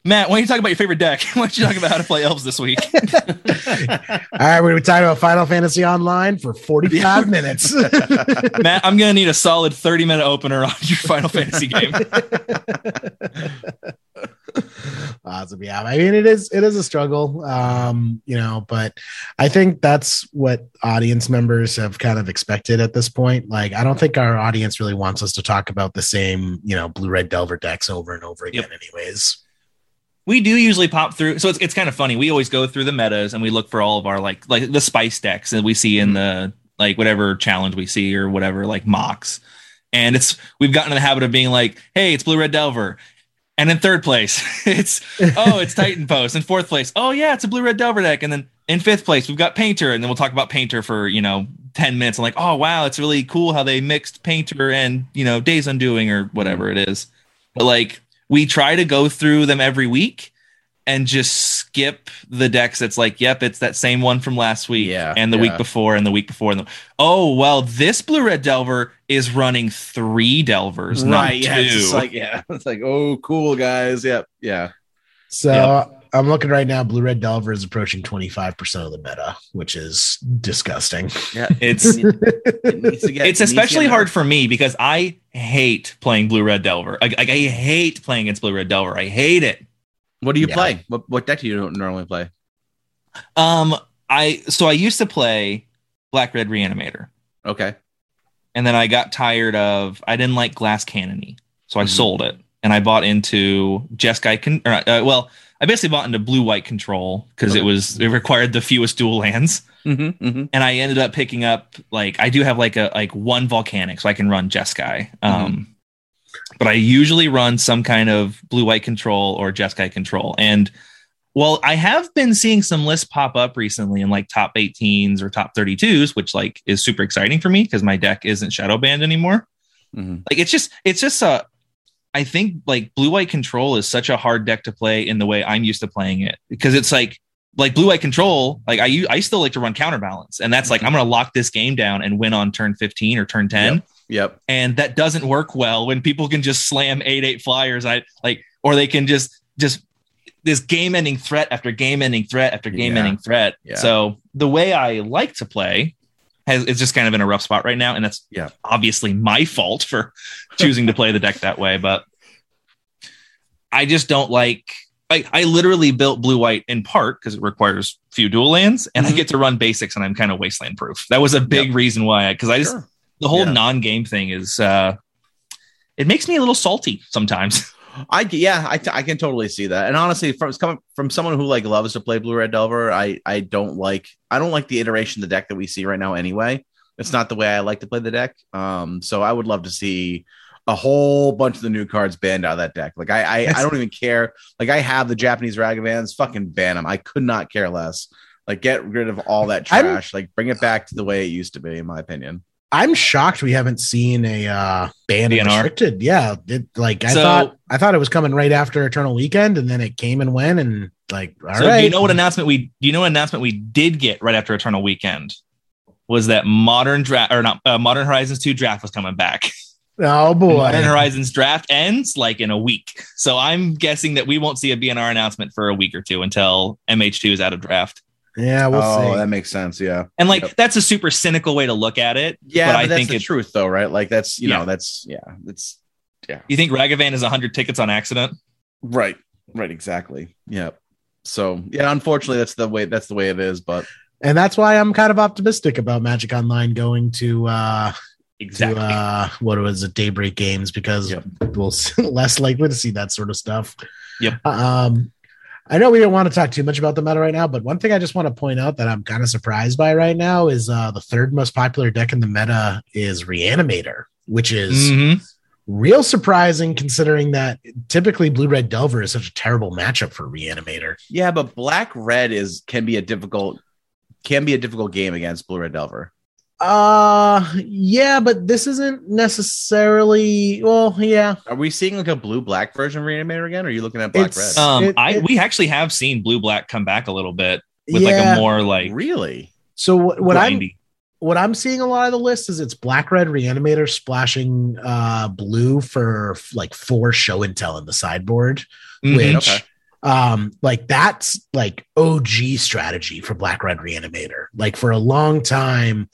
Matt, why don't you talk about your favorite deck? *laughs* Why don't you talk about how to play elves this week? *laughs* All right, we're talking about Final Fantasy Online for 45 minutes. *laughs* Matt, I'm gonna need a solid 30 minute opener on your Final Fantasy game. awesome. Yeah. I mean, it is, it is a struggle. Um, you know, but I think that's what audience members have kind of expected at this point. Like, I don't think our audience really wants us to talk about the same, you know, blue red delver decks over and over again, anyways. We do usually pop through, so it's it's kind of funny. We always go through the metas and we look for all of our like like the spice decks that we see in mm-hmm. the like whatever challenge we see or whatever like mocks. And it's we've gotten in the habit of being like, hey, it's blue red delver. And in third place, *laughs* it's oh, it's *laughs* Titan Post. In fourth place, oh yeah, it's a blue red delver deck. And then in fifth place, we've got Painter, and then we'll talk about Painter for you know ten minutes. I'm like, oh wow, it's really cool how they mixed Painter and you know Days Undoing or whatever mm-hmm. it is. But like, we try to go through them every week and just skip the decks. That's like, yep, it's that same one from last week, Yeah, and the yeah. week before, and the week before, and the oh well, this blue red delver is running three delvers, not right. Yeah. two. It's like, yeah. *laughs* It's like, oh, cool, guys. Yep. Yeah. So Yep. I'm looking right now. Blue red delver is approaching 25% of the meta, which is disgusting. Yeah. *laughs* It's It needs to get- it's it needs to especially get hard for me because I hate playing blue red delver. Like, like, I hate playing against blue red delver. I hate it. What do you Yeah. play? What, what deck do you normally play? Um, I so I used to play black red reanimator, Okay. and then I got tired of I didn't like glass cannony, so I Mhm. sold it and I bought into Jeskai. Con- or, uh, well, I basically bought into blue white control because it was it required the fewest dual lands. Mm-hmm, mm-hmm. and I ended up picking up like I do have like a like one volcanic, so I can run Jeskai. Um, but I usually run some kind of blue white control or Jeskai control. And well, I have been seeing some lists pop up recently in like top 18s or top 32s, which like is super exciting for me because my deck isn't shadow banned anymore. Mm-hmm. Like it's just it's just a I think like blue white control is such a hard deck to play in the way I'm used to playing it because it's like like blue white control like I I still like to run counterbalance and that's like mm-hmm. I'm going to lock this game down and win on turn 15 or turn 10 Yep. and that doesn't work well when people can just slam 8 8 flyers I like or they can just just this game ending threat after game ending threat after game Yeah. ending threat Yeah. so the way I like to play has is just kind of in a rough spot right now and that's Yeah. obviously my fault for *laughs* choosing to play the deck that way but I just don't like I, I literally built blue white in part because it requires few dual lands and I Mhm. get to run basics and I'm kind of wasteland proof. That was a big reason why because I just Sure. the whole Yeah. non-game thing is uh it makes me a little salty sometimes. *laughs* I yeah, I, I can totally see that. And honestly, from coming from someone who like loves to play blue red delver, I I don't like I don't like the iteration of the deck that we see right now anyway. It's not the way I like to play the deck. Um, so I would love to see a whole bunch of the new cards banned out of that deck. Like I I, I don't *laughs* even care. Like I have the Japanese Ragavans, fucking ban them. I could not care less. Like get rid of all that I'm- trash. like bring it back to the way it used to be, in my opinion. I'm shocked we haven't seen a uh banned and DNR? restricted. Yeah, it, like I So- thought I thought it was coming right after Eternal Weekend, and then it came and went, and like all right. so do you know what announcement we do you know what announcement we did get right after Eternal Weekend? Was that modern draft or not uh, Modern Horizons 2 draft was coming back. oh boy, Modern Horizons draft ends like in a week. So I'm guessing that we won't see a BNR announcement for a week or two until MH2 is out of draft. Yeah, we'll oh, see. that makes sense. Yeah. And like Yep. that's a super cynical way to look at it. Yeah, But but, I that's think the it- truth though, right? Like that's you Yeah. know, that's yeah, it's yeah. You think Ragavan is 100 tickets on accident? Right. Right. Exactly. Yeah. So yeah, unfortunately, that's the way. That's the way it is. But and that's why I'm kind of optimistic about Magic Online going to uh Exactly. to uh, what was it, Daybreak Games, because Yep. we'll *laughs* less likely to see that sort of stuff. Yep. Um, I know we don't want to talk too much about the meta right now, but one thing I just want to point out that I'm kind of surprised by right now is uh, the third most popular deck in the meta is Reanimator, which is Mhm. real surprising considering that typically Blue Red Delver is such a terrible matchup for Reanimator. Yeah, but black red is can be a difficult can be a difficult game against blue red delver. Uh, yeah, but this isn't necessarily. Well, yeah, Are we seeing like a blue black version of Reanimator again? Or are you looking at black It's- red? Um, It- I it- we actually have seen blue black come back a little bit with like a more like really? So what, what I'm what I'm seeing a lot of the list is it's black red reanimator splashing uh blue for like four show and tell in the sideboard, Mhm. which Okay. um like that's like OG strategy for black red reanimator. Like for a long time,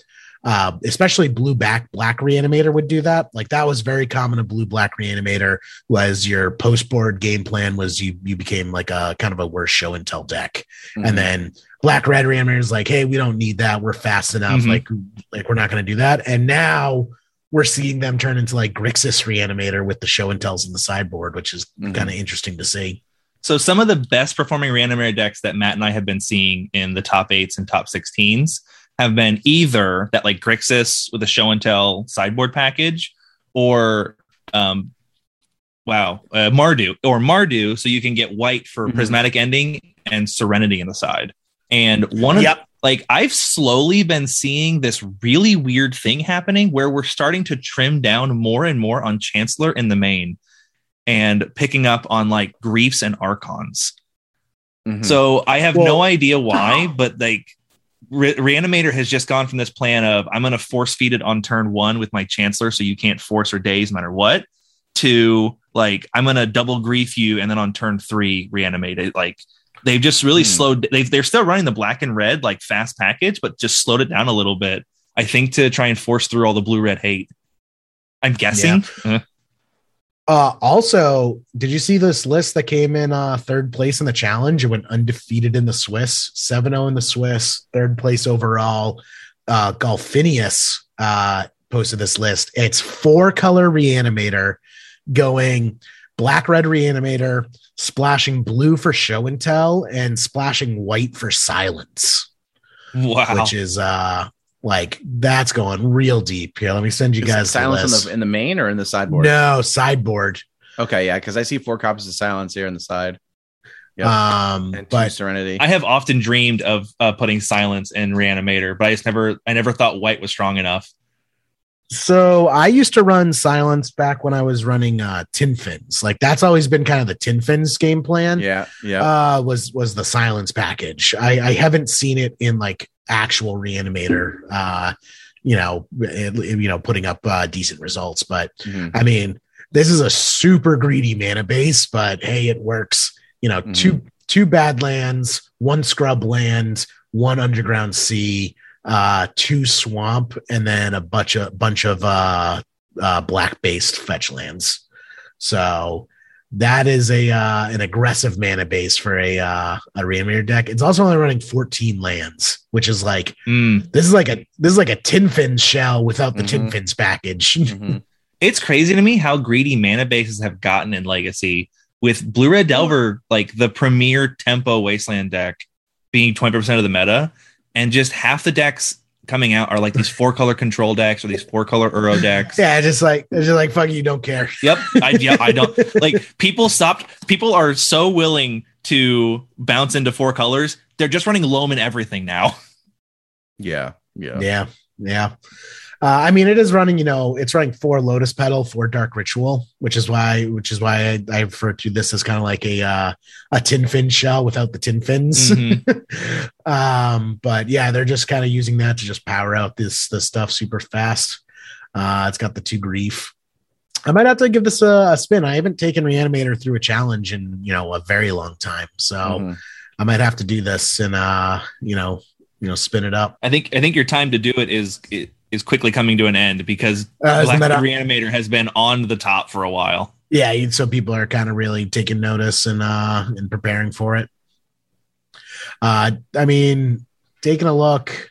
uh, especially blue back black reanimator would do that. Like that was very common. A blue black reanimator was your post board game plan was you you became like a kind of a worse show and tell deck Mhm. and then black red reanimator is like hey we don't need that we're fast enough Mhm. like like we're not going to do that and now we're seeing them turn into like grixis reanimator with the show and tells in the sideboard which is Mhm. kind of interesting to see So some of the best performing reanimator decks that Matt and I have been seeing in the top eights and top 16s have been either that like Grixis with a show and tell sideboard package or um wow, uh, Mardu or Mardu so you can get white for Mhm. prismatic ending and serenity in the side. And one of Yep. like I've slowly been seeing this really weird thing happening where we're starting to trim down more and more on Chancellor in the main and picking up on like griefs and archons. Mhm. So I have Well- no idea why, *gasps* but like Re- Reanimator has just gone from this plan of I'm going to force feed it on turn one with my Chancellor, so you can't force or daze no matter what, to like I'm going to double grief you, and then on turn three reanimate it. Like they've just really Hmm. slowed. They've, they're still running the black and red like fast package, but just slowed it down a little bit. I think to try and force through all the blue red hate. I'm guessing. Uh, uh also did you see this list that came in uh third place in the challenge? It went undefeated in the swiss 7-0 in the swiss third place overall. Uh golfinius uh posted this list. It's four color reanimator going black red reanimator splashing blue for show and tell and splashing white for silence. Wow. which is uh like that's going real deep here let me send you Is it guys the silence in the in the main or in the sideboard? no sideboard Okay, yeah, because I see four copies of silence here in the side. Yep. um and two but serenity. I have often dreamed of uh, putting silence in Reanimator, but I just never, I never thought white was strong enough. So I used to run silence back when I was running uh tin fins. Like that's always been kind of the tin fins game plan. yeah, yeah. Uh was was the silence package. I, I haven't seen it in like actual reanimator uh you know it- you know putting up uh decent results, but Mhm. I mean this is a super greedy mana base, but hey, it works. You know, Mhm. two two bad lands, one scrub land, one underground sea, uh, two swamp, and then a bunch of bunch of uh, uh, black based fetch lands. So that is a uh, an aggressive mana base for a uh, a Reanimator deck. It's also only running 14 lands, which is like Mm. this is like a this is like a tin fin shell without the tin Mhm. fins package. *laughs* Mhm. It's crazy to me how greedy mana bases have gotten in Legacy with Blue Red Delver, like the premier tempo wasteland deck being 20% of the meta, and just half the decks coming out are like these *laughs* four color control decks or these four color Uro decks. yeah, just like it's just like fuck you, don't care. Yep. I, yeah, I don't *laughs* like people stopped. People are so willing to bounce into four colors. They're just running loam in everything now. yeah, yeah. Yeah, yeah. Uh, I mean, it is running. You know, it's running four Lotus Petal, four Dark Ritual, which is why, which is why I, I refer to this as kind of like a uh, a tin fin shell without the tin fins. Mhm. *laughs* um, but yeah, they're just kind of using that to just power out this this stuff super fast. Uh, it's got the two grief. I might have to give this a, a spin. I haven't taken Reanimator through a challenge in you know a very long time, so Mhm. I might have to do this and uh, you know, you know, spin it up. I think I think your time to do it is is quickly coming to an end because Uh, Black Reanimator has been on the top for a while. yeah so people are kind of really taking notice and uh and preparing for it uh i mean taking a look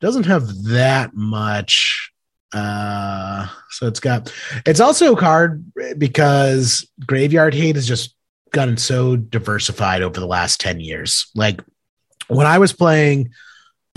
doesn't have that much Uh, so it's got it's also a card because Graveyard Hate has just gotten so diversified over the last 10 years. Like when I was playing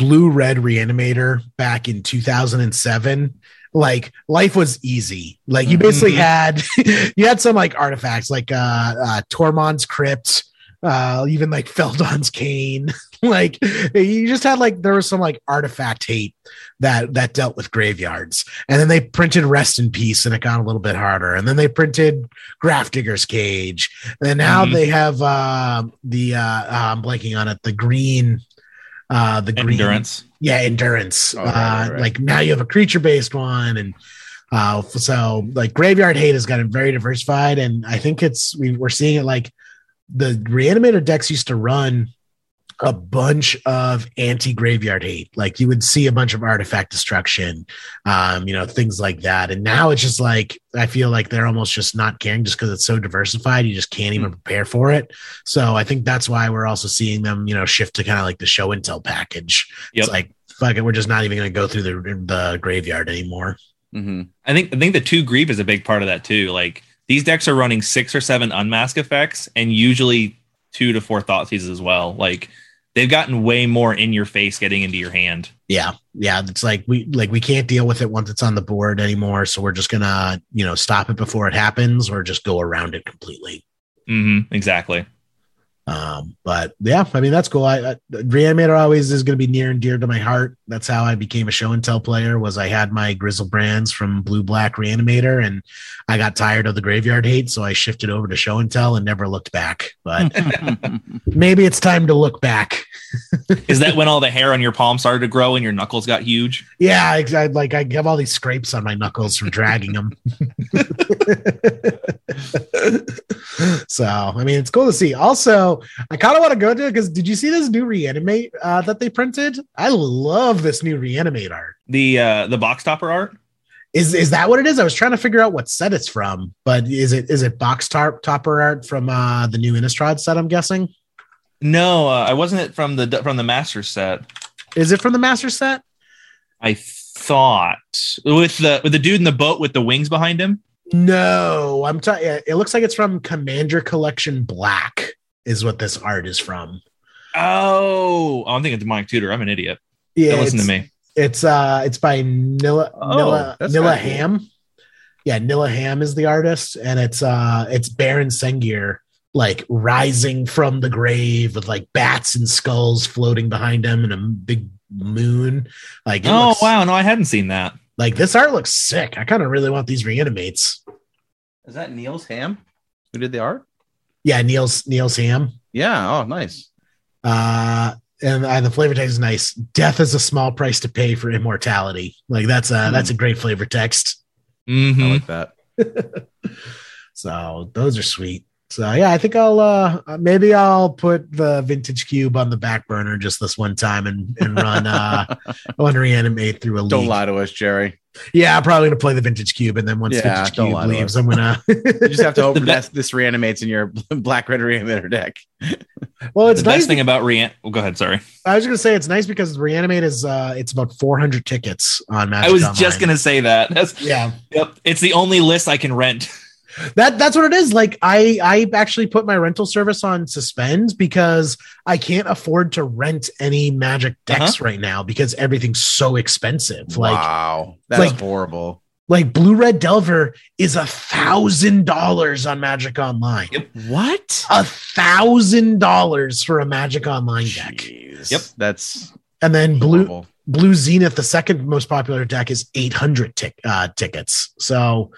Blue Red Reanimator back in 2007, like life was easy. Like you basically Mhm. had *laughs* you had some like artifacts like uh, uh Tormod's Crypt, uh even like *laughs* Feldon's Cane. *laughs* like you just had like there was some like artifact hate that that dealt with graveyards. And then they printed Rest in Peace and it got a little bit harder. And then they printed Grafdigger's Cage. And now Mhm. they have uh the uh I'm blanking on it, the green uh the green Endurance. yeah endurance Oh, right, uh right, right. like now you have a creature based one and uh so like graveyard hate has gotten very diversified and i think it's we, we're seeing it like the reanimator decks used to run a bunch of anti graveyard hate like you would see a bunch of artifact destruction um you know things like that and now it's just like i feel like they're almost just not caring just because it's so diversified you just can't even prepare for it so i think that's why we're also seeing them you know shift to kind of like the show and tell package Yep. it's like fuck it, we're just not even going to go through the the graveyard anymore. Mhm. I think I think the two grief is a big part of that too. Like these decks are running six or seven unmask effects and usually two to four thought seizes as well. Like they've gotten way more in your face getting into your hand. Yeah, yeah, it's like we like we can't deal with it once it's on the board anymore. So we're just gonna you know stop it before it happens, or just go around it completely. Mm-hmm, exactly. Um, but yeah, I mean that's cool. I, I Reanimator always is going to be near and dear to my heart. That's how I became a show and tell player. Was I had my Griselbrands from Blue Black Reanimator, and I got tired of the graveyard hate, so I shifted over to show and tell and never looked back. But *laughs* maybe it's time to look back. Is that when all the hair on your palm started to grow and your knuckles got huge? Yeah, I, I like I have all these scrapes on my knuckles from dragging them. *laughs* *laughs* so I mean, it's cool to see. Also, I kind of want to go to it because did you see this new reanimate uh, that they printed? I love this new reanimate art. The uh the box topper art? Is is that what it is? I was trying to figure out what set it's from, but is it is it box tarp topper art from uh, the new Innistrad set? I'm guessing. No, uh, I wasn't it from the from the master set. Is it from the master set? I thought with the with the dude in the boat with the wings behind him. No, I'm talking. It looks like it's from Commander Collection Black. Is what this art is from. Oh, I'm thinking demonic tutor. I'm an idiot. Yeah, Don't listen to me. It's uh, it's by Nilla Oh, Nilla Nilla kinda cool. Ham. Yeah, Nilla Ham is the artist, and it's uh, it's Baron Sengir like rising from the grave with like bats and skulls floating behind him and a big moon. Like, Oh looks- wow, no, I hadn't seen that. like this art looks sick. I kind of really want these reanimates. Is that Nils Hamm who did the art? Yeah, Nils Nils Hamm. Yeah. Oh, nice. Uh, and uh, the flavor text is nice. Death is a small price to pay for immortality. Like that's a that's a great flavor text. Mhm. I like that. *laughs* So those are sweet. So yeah, I think I'll uh maybe I'll put the vintage cube on the back burner just this one time and and run uh I want to reanimate through a Don't league. lie to us, Jerry. Yeah, I'm probably gonna play the vintage cube and then once Yeah, vintage cube leaves. I'm gonna *laughs* You just have to *laughs* hope The that this, this reanimates in your *laughs* black red reanimator deck. well it's the nice best thing about Rean. Oh, go ahead. Sorry, I was gonna say it's nice because reanimate is uh it's about 400 tickets on Magic I was Online. just gonna say that. That's, yeah yep, it's the only list I can rent. That that's what it is. Like I I actually put my rental service on suspend because I can't afford to rent any magic decks right now because everything's so expensive. Like wow, that's like- horrible. like blue red delver is a thousand dollars on Magic Online. Yep. What? A thousand dollars for a Magic Online deck. Jeez. Yep. That's And then blue horrible. Blue Zenith, the second most popular deck, is 800 tic- uh, tickets. So,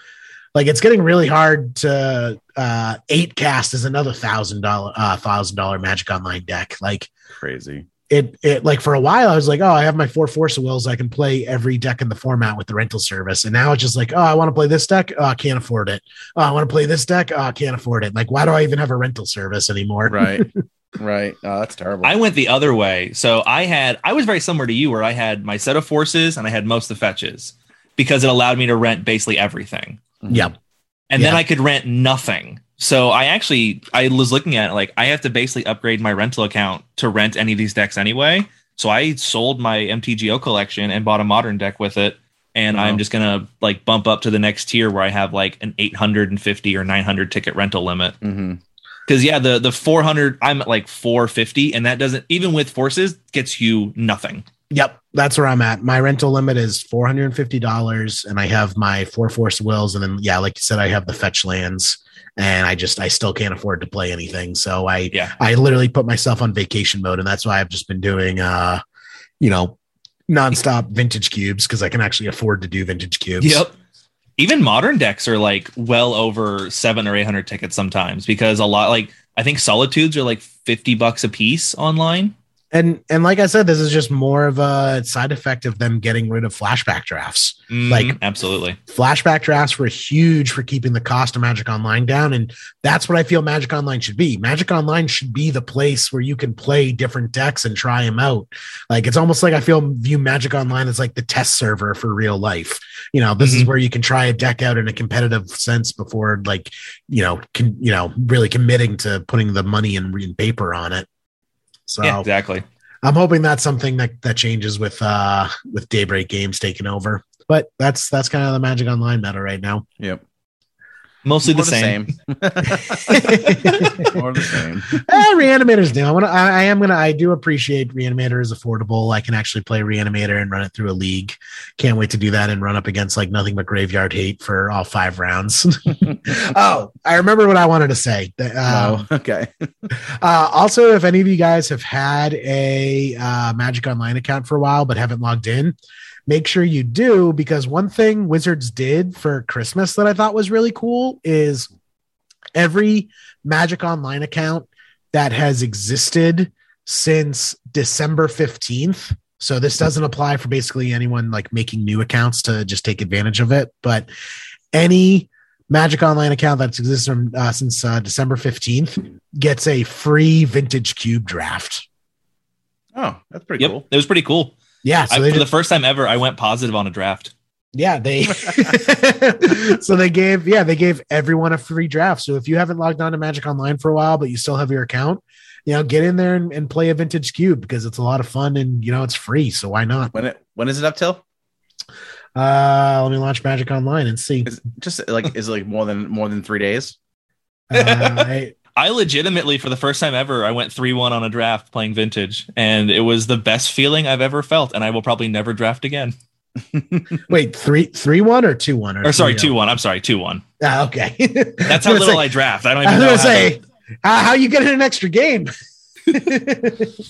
like, it's getting really hard to uh, eight cast is another thousand dollar uh, thousand dollar Magic Online deck. Like crazy. it, it like for a while I was like, oh, I have my four Force of Wills, I can play every deck in the format with the rental service. And now it's just like, oh, I want to play this deck, oh, I can't afford it. Oh, I want to play this deck, oh, I can't afford it. Like, why do I even have a rental service anymore? Right. *laughs* right. Oh, that's terrible. I went the other way. So I had I was very similar to you where I had my set of forces and I had most of the fetches because it allowed me to rent basically everything. Yeah. And then I could rent nothing. So I actually I was looking at it like I have to basically upgrade my rental account to rent any of these decks anyway. So I sold my MTGO collection and bought a modern deck with it and Wow. I'm just gonna like bump up to the next tier where I have like an 850 or 900 ticket rental limit. hmm Because yeah, the the 400 I'm at like 450, and that doesn't even with forces gets you nothing. Yep, that's where I'm at. My rental limit is four hundred and fifty dollars, and I have my four force wills, and then yeah, like you said, I have the fetch lands, and I just I still can't afford to play anything, so I Yeah. I literally put myself on vacation mode, and that's why I've just been doing uh, you know, nonstop vintage cubes because I can actually afford to do vintage cubes. Yep. Even modern decks are like well over seven or eight hundred tickets sometimes because a lot like I think solitudes are like 50 bucks a piece online. And and like I said, this is just more of a side effect of them getting rid of flashback drafts. Mhm, Like- absolutely. flashback drafts were huge for keeping the cost of Magic Online down. And that's what I feel Magic Online should be. Magic Online should be the place where you can play different decks and try them out. Like it's almost like I feel view Magic Online as like the test server for real life. You know, this is Mhm. where you can try a deck out in a competitive sense before like, you know, can, you know, really committing to putting the money and, in paper on it. So Yeah, exactly. I'm hoping that's something that that changes with uh with Daybreak Games taking over. But that's that's kind of the Magic Online meta right now. Yep. Mostly More the same. *laughs* *laughs* More the same. Eh, Reanimator's new. I want to. I, I am gonna. I do appreciate Reanimator is affordable. I can actually play Reanimator and run it through a league. Can't wait to do that and run up against like nothing but graveyard hate for all five rounds. *laughs* oh, I remember what I wanted to say. Um, oh, okay. Uh, also, if any of you guys have had a uh, Magic Online account for a while but haven't logged in, make sure you do because one thing Wizards did for Christmas that I thought was really cool is every Magic Online account that has existed since December 15th. So this doesn't apply for basically anyone like making new accounts to just take advantage of it, but any Magic Online account that's existed from, uh, since uh, December 15th gets a free vintage cube draft. Oh, that's pretty Yep, cool. it was pretty cool. Yeah, so I, they for the first time ever, I went positive on a draft. yeah they *laughs* so they gave yeah they gave everyone a free draft. So if you haven't logged on to Magic Online for a while but you still have your account, you know get in there and, and play a vintage cube because it's a lot of fun and you know it's free. So why not? When it when is it up till? Uh, let me launch Magic Online and see. Is just like is it like more than more than three days? Uh, I- I legitimately, for the first time ever, I went 3 1 on a draft playing vintage, and it was the best feeling I've ever felt, and I will probably never draft again. *laughs* wait, three three one or two one Or sorry, 2 1. I'm sorry, 2 1. Ah, okay. *laughs* That's how *laughs* was little gonna I draft. I don't say, I even was know. gonna how to- uh, how you get in an extra game. when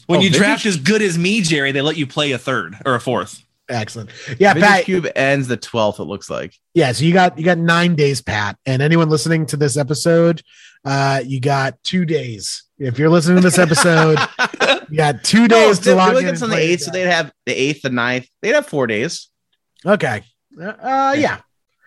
Oh, you vintage- draft as good as me, Jerry, they let you play a third or a fourth. Excellent. Yeah, Vintage Pat. Cube ends the twelfth. It looks like. Yeah, so you got you got nine days, Pat. And anyone listening to this episode, uh, you got two days. If you're listening to this episode, *laughs* you got two No, days to they- log in. and on the eighth, so they'd have the eighth, the ninth. They'd have four days, Okay. Uh, yeah.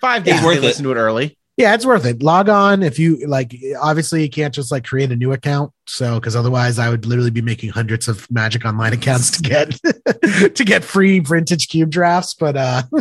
five Yeah. days. Worth Worth it. listen to it early. Yeah, it's worth it. Log on if you like. Obviously, you can't just like create a new account. So, because otherwise, I would literally be making hundreds of Magic Online *laughs* accounts to get *laughs* to get free vintage cube drafts. But uh, *laughs*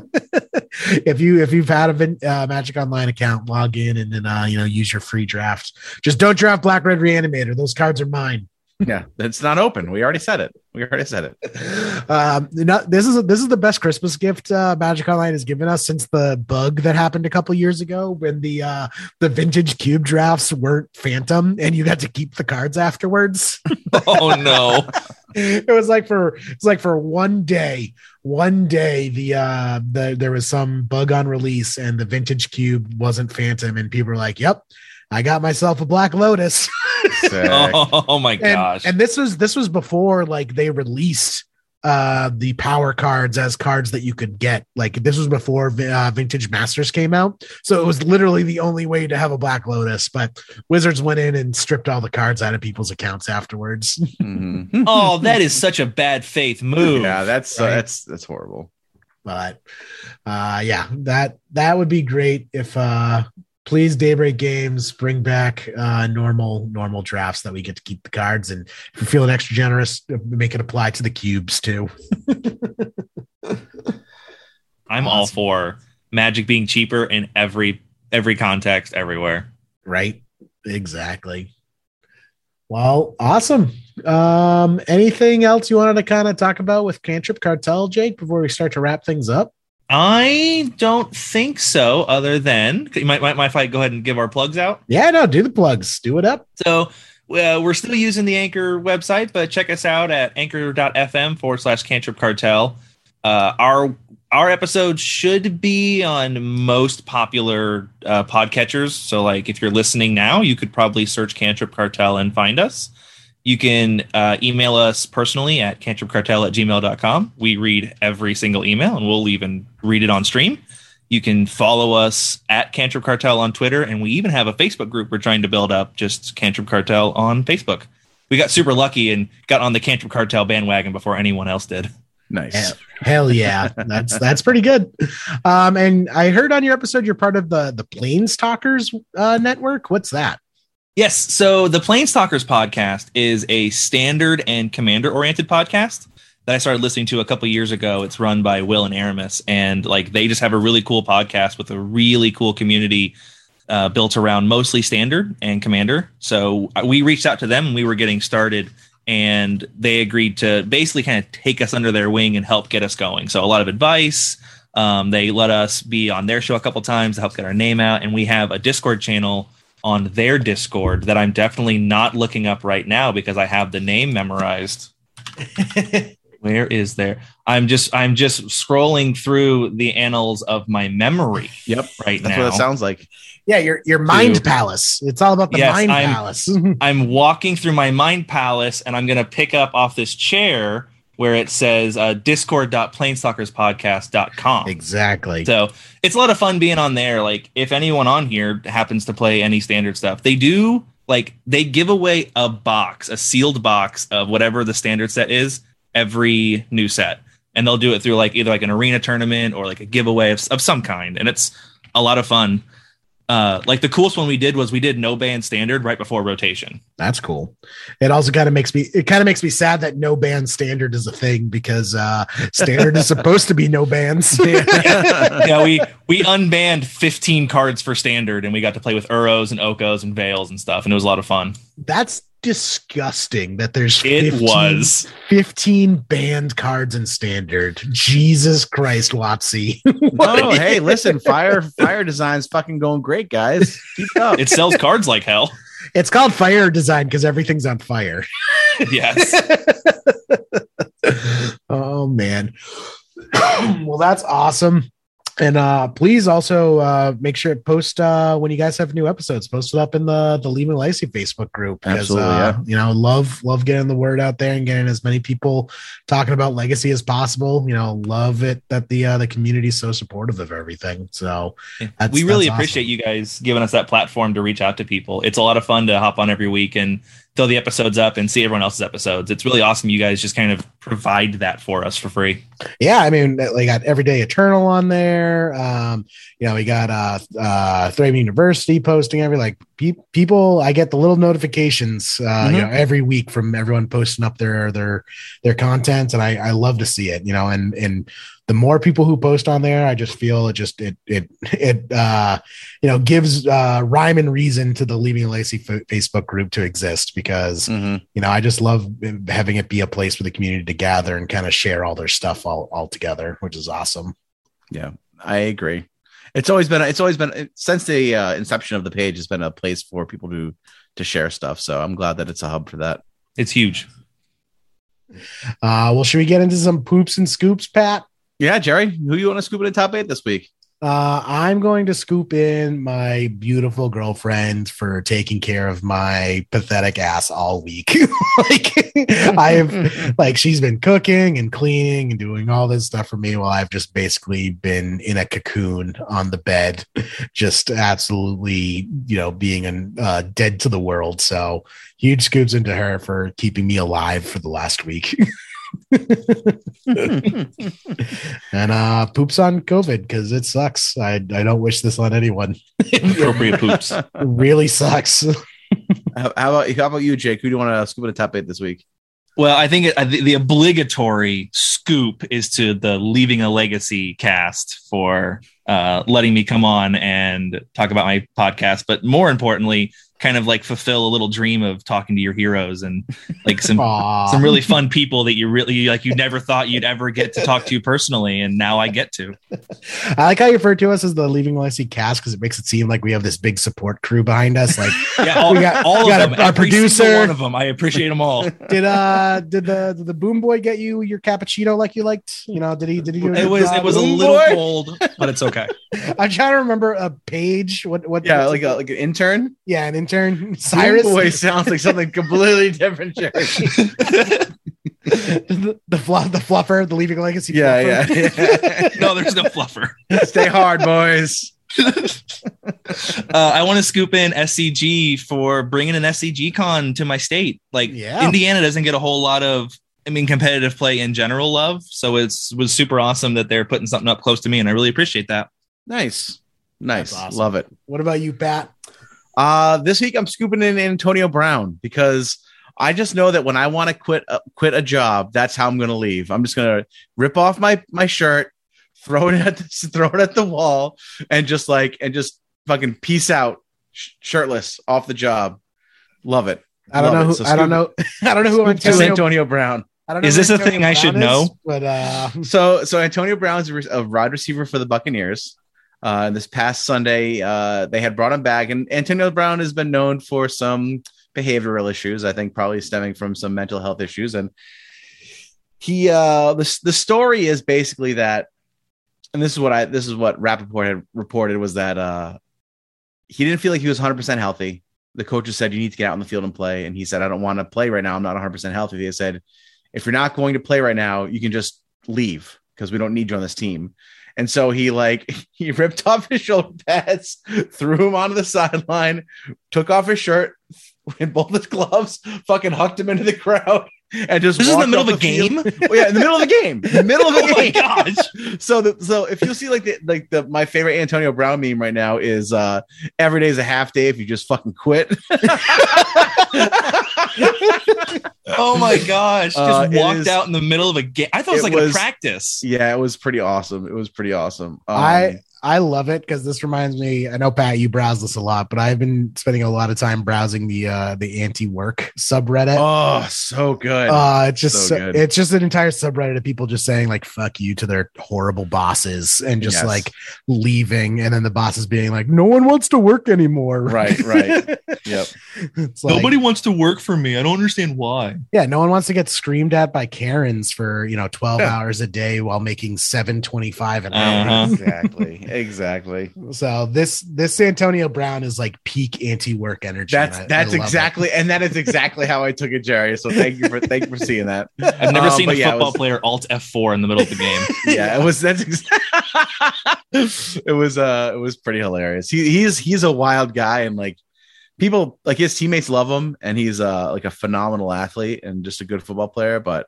if you if you've had a uh, Magic Online account, log in and then uh, you know use your free draft. Just don't draft Black Red Reanimator. Those cards are mine. Yeah, *laughs* it's not open. We already said it. We already said it. Um, no, this is this is the best Christmas gift uh, Magic Online has given us since the bug that happened a couple years ago when the uh, the vintage cube drafts weren't phantom and you got to keep the cards afterwards. *laughs* Oh, no. *laughs* it was like for it's like for one day, one day the uh the there was some bug on release and the vintage cube wasn't phantom and people were like, "Yep, I got myself a Black Lotus." Sick. *laughs* Oh, my gosh. and this was this was before like they released uh the power cards as cards that you could get like this was before uh, vintage masters came out so it was literally the only way to have a black lotus but wizards went in and stripped all the cards out of people's accounts afterwards *laughs* Mhm. oh, that is such a bad faith move. yeah, that's uh, that's that's horrible. but uh yeah that that would be great if uh please daybreak games bring back uh normal normal drafts that we get to keep the cards and if you're feeling extra generous make it apply to the cubes too. *laughs* I'm all for magic being cheaper in every every context everywhere. right. Exactly. Well awesome. Um anything else you wanted to kind of talk about with cantrip cartel jake before we start to wrap things up I don't think so. Other than you might, might, might if I go ahead and give our plugs out. Yeah, no, do the plugs. Do it up. So uh, we're still using the Anchor website, but check us out at anchor.fm forward slash Cantrip Cartel. Uh, our our episode should be on most popular uh, podcatchers. So, like, if you're listening now, you could probably search Cantrip Cartel and find us. You can uh, email us personally at cantripcartel at gmail.com. We read every single email and we'll even read it on stream. You can follow us at Cantrip Cartel on Twitter, and we even have a Facebook group we're trying to build up, just Cantrip Cartel on Facebook. We got super lucky and got on the Cantrip Cartel bandwagon before anyone else did. Nice. Hell, hell yeah, that's that's pretty good. Um, and I heard on your episode you're part of the the Planestalkers uh, network. What's that? Yes. So the Planestalkers podcast is a standard and commander oriented podcast that I started listening to a couple years ago. It's run by Will and Aramis, and like they just have a really cool podcast with a really cool community uh, built around mostly standard and commander. So uh, we reached out to them we were getting started, and they agreed to basically kind of take us under their wing and help get us going. So a lot of advice. Um, they let us be on their show a couple times to help get our name out, and we have a Discord channel on their Discord that I'm definitely not looking up right now because I have the name memorized. *laughs* Where is there? I'm just I'm just scrolling through the annals of my memory. Yep. Right now. That's now. what it sounds like. Yeah, your your mind Dude. palace. It's all about the Yes, mind I'm- palace. *laughs* I'm walking through my mind palace and I'm going to pick up off this chair where it says uh, discord.planestalkerspodcast.com. exactly. So it's a lot of fun being on there. Like if anyone on here happens to play any standard stuff, they do like they give away a box, a sealed box of whatever the standard set is every new set. And they'll do it through like either like an arena tournament or like a giveaway of, of some kind. And it's a lot of fun. Uh, like the coolest one we did was we did no ban standard right before rotation. That's cool. It also kind of makes me it kind of makes me sad that no ban standard is a thing because uh standard is supposed to be no bans. *laughs* *laughs* yeah, we we unbanned 15 cards for standard and we got to play with Uros and Okos and Veils and stuff, and it was a lot of fun. That's disgusting that there's It 15, was. 15 banned cards in standard. Jesus Christ, WotC. *laughs* Oh, hey, listen, fire fire design's fucking going great, guys. Keep *laughs* up. It sells cards like hell. it's called fire design because everything's on fire. *laughs* yes. oh man. *clears throat* well, that's awesome. And uh please also uh make sure to post uh when you guys have new episodes, post it up in the the Leaving Legacy Facebook group. Because Absolutely, uh, yeah. you know, love love getting the word out there and getting as many people talking about legacy as possible. You know, love it that the uh the community is so supportive of everything. So That's- we really that's appreciate awesome. you guys giving us that platform to reach out to people. It's a lot of fun to hop on every week and throw the episodes up and see everyone else's episodes. It's really awesome. You guys just kind of provide that for us for free. yeah, I mean, we got Everyday Eternal on there. Um, you know, we got uh uh Thraben University posting every like pe- people. I get the little notifications, uh, you Mhm. know, every week from everyone posting up their their their content, and I I love to see it. You know, and and the more people who post on there, I just feel it just it it it uh you know gives uh rhyme and reason to the Leaving a Lacy f- Facebook group to exist because Mhm. you know, I just love having it be a place for the community to gather and kind of share all their stuff all, all together, which is awesome. Yeah, I agree. It's always been it's always been since the uh, inception of the page has been a place for people to to share stuff. So I'm glad that it's a hub for that. It's huge. Uh, well, should we get into some poops and scoops, Pat? Yeah, Jerry, who you want to scoop in the top eight this week? Uh, I'm going to scoop in my beautiful girlfriend for taking care of my pathetic ass all week. *laughs* like *laughs* I've like she's been cooking and cleaning and doing all this stuff for me while I've just basically been in a cocoon on the bed, just absolutely, you know, being an, uh, dead to the world. So huge scoops into her for keeping me alive for the last week. *laughs* *laughs* and uh poops on COVID because it sucks. I I don't wish this on anyone. Appropriate *laughs* poops. Really sucks. *laughs* how, how about how about you, Jake? Who do you want to scoop in the top eight this week? Well, I think the, the obligatory scoop is to the Leaving a Legacy cast for uh, letting me come on and talk about my podcast. But more importantly, kind of like fulfill a little dream of talking to your heroes and like some *laughs* Aw. some really fun people that you really like you never thought you'd ever get to talk to personally and now I get to. I like how you refer to us as the Leaving Legacy cast because it makes it seem like we have this big support crew behind us. Like, *laughs* Yeah, all, We got- all we of got them, a- our producer. one of them. I appreciate them all. *laughs* did uh did the did the boom boy get you your cappuccino like you liked? You know, did he did he do It was job? it was a little boy. cold, but it's okay. I'm trying to remember a page. What what? Yeah, like a, like an intern. yeah, an intern. Boom *laughs* Cyrus, boy sounds like something completely different, Jerry. the, *laughs* the fluff, the fluffer, the leaving legacy. yeah, fluffer. yeah, *laughs* no, there's no fluffer. Stay hard, boys. Uh, I want to scoop in SCG for bringing an SCG con to my state. Like Yeah. Indiana doesn't get a whole lot of, I mean, competitive play in general love. So it's was super awesome that they're putting something up close to me, and I really appreciate that. Nice, nice, awesome. love it. What about you, Pat? Uh, this week I'm scooping in Antonio Brown because I just know that when I want to quit uh, quit a job, that's how I'm going to leave. I'm just going to rip off my my shirt, throw it at the, *laughs* throw it at the wall, and just like and just fucking peace out, sh- shirtless off the job. Love it. I don't Love know. Who, So I don't know. *laughs* I don't know who Scoop to Antonio. Antonio Brown. I don't know Is who this a Antonio thing I should Brown know? But uh, *laughs* So so Antonio Brown's a re- a wide receiver for the Buccaneers. Uh, this past Sunday, uh, they had brought him back, and Antonio Brown has been known for some behavioral issues. I think probably stemming from some mental health issues. And he, uh, the the story is basically that, and this is what I this is what Rapoport had reported was that uh, he didn't feel like he was 100 percent healthy. The coaches said you need to get out on the field and play, and he said I don't want to play right now. I'm not 100 percent healthy. They said if you're not going to play right now, you can just leave because we don't need you on this team. And so he like *laughs* he ripped off his shoulder pads, threw him onto the sideline, took off his shirt *laughs* in both his gloves, fucking hucked him into the crowd, and just This is in the middle of a the game. Well, *laughs* yeah, in the middle of the game, in *laughs* the middle of the Oh my game. gosh. *laughs* So the so if you see like the like the my favorite Antonio Brown meme right now is uh every day is a half day if you just fucking quit. Oh my gosh! Just Uh, walked is- out in the middle of a game. I thought it was It like was- a practice. yeah, it was pretty awesome. It was pretty awesome. Um, I I love it because this reminds me. I know Pat, you browse this a lot, but I've been spending a lot of time browsing the uh the anti-work subreddit. oh so good. Uh, it's just So so- good. it's just an entire subreddit of people just saying like "fuck you" to their horrible bosses and just Yes. like leaving, and then the bosses being like, "No one wants to work anymore." Right, right. yep. *laughs* it's like, Nobody wants to work for me. I don't understand why. yeah, no one wants to get screamed at by Karens for you know twelve Yeah. hours a day while making seven twenty five an hour. Uh-huh. Exactly. *laughs* Exactly. So this this Antonio Brown is like peak anti-work energy. That's I- that's I love it. exactly and that is exactly how I took it, Jerry. So thank you for thank you for seeing that. I've never Um, seen a yeah, football was- player alt F4 in the middle of the game. *laughs* yeah, it was that's ex- *laughs* it was uh it was pretty hilarious. He he's he's a wild guy and like people like his teammates love him and he's uh like a phenomenal athlete and just a good football player. But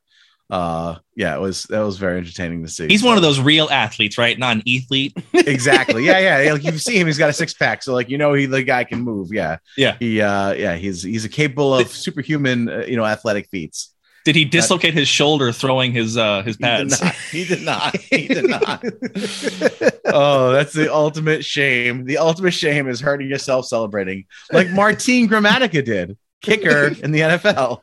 uh yeah, it was that was very entertaining to see. He's So- one of those real athletes, right? Not an athlete. *laughs* exactly. Yeah, yeah. Like you see him, he's got a six pack, so like you know he the guy can move. Yeah, Yeah. He uh yeah he's he's a capable of superhuman uh, you know athletic feats. Did he dislocate his shoulder throwing his uh his He did not. He did not. He did not. *laughs* oh, that's the ultimate shame. The ultimate shame is hurting yourself celebrating, like Martin Gramatica did, kicker in the NFL.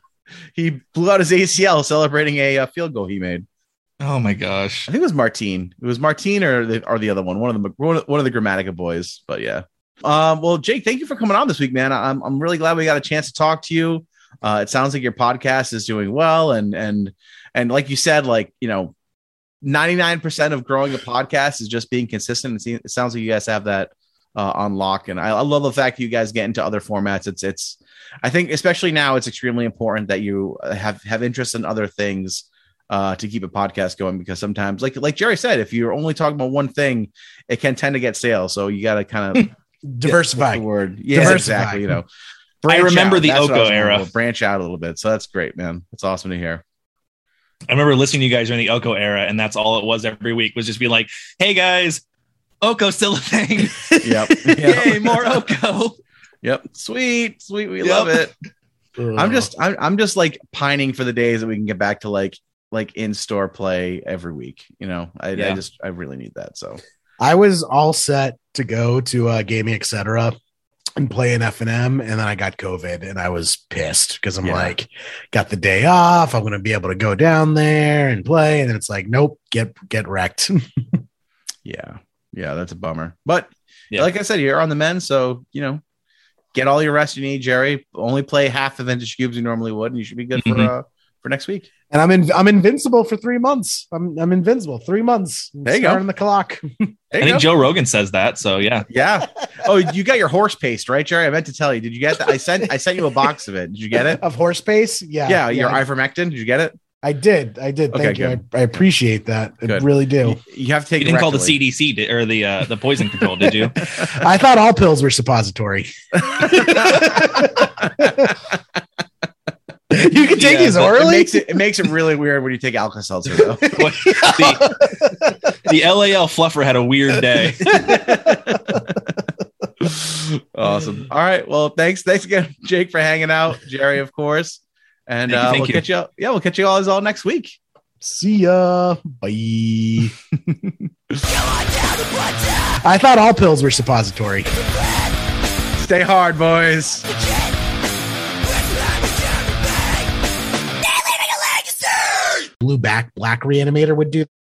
He blew out his ACL celebrating a, uh field goal he made. Oh my gosh. I think it was Martin. It was Martin or the or the other one, one of the one of, the Gramatica boys. But yeah. Um, well, Jake, thank you for coming on this week, man. I'm I'm really glad we got a chance to talk to you. Uh, it sounds like your podcast is doing well, and and and like you said, like you know, 99% of growing a podcast is just being consistent. It sounds like you guys have that uh, on lock, and I, I love the fact you guys get into other formats. It's it's I think especially now it's extremely important that you have have interest in other things uh, to keep a podcast going because sometimes, like like Jerry said, if you're only talking about one thing, it can tend to get stale. So you got to kind of Diversify. the word. Yeah, Diversify. exactly. You know, I remember out. the That's what Oko era. for. Branch out a little bit. So that's great, man. That's awesome to hear. I remember listening to you guys during the Oko era, and that's all it was every week was just be like, "Hey guys, Oko's still a thing. Yep. *laughs* Yay, more Oko." Yep. Sweet. Sweet. We Yep. love it. *laughs* I'm just I'm, I'm just like pining for the days that we can get back to like like in store play every week. You know, I, I just I really need that. So I was all set to go to uh, gaming, etc. and playing FNM, and then I got COVID, and I was pissed because I'm Yeah. like, got the day off. I'm gonna be able to go down there and play, and then it's like, nope, get get wrecked. *laughs* Yeah. Yeah, that's a bummer. But Yeah. like I said, you're on the men, so you know, get all your rest you need, Jerry. Only play half the vintage cubes you normally would, and you should be good Mhm. for uh for next week. and I'm in, I'm invincible for three months. I'm I'm invincible three months. There you go. Starting the clock. *laughs* There I think go. Joe Rogan says that. So yeah. yeah. *laughs* Oh, you got your horse paste, right, Jerry? I meant to tell you. Did you get that? I sent I sent you a box of it. Did you get it? *laughs* of horse pace. Yeah, Yeah, your I, ivermectin. Did you get it? I did. I did. Okay, Thank you. I. I appreciate that. I Good. really do. You, you have to take. You didn't call the. CDC di- or the uh, the poison control, did you? *laughs* I thought all pills were suppository. *laughs* you can take Yeah, these but It orally. makes it it makes it really weird when you take Alka Seltzer though. *laughs* What- the, the LAL fluffer had a weird day. awesome. All right. Well, thanks. Thanks again, Jake, for hanging out. Jerry, of course. And Thank you, uh, we'll you. catch you. Yeah, we'll catch you all as all next week. See ya. Bye. *laughs* I thought all pills were suppository. Stay hard, boys. Blue back black reanimator would do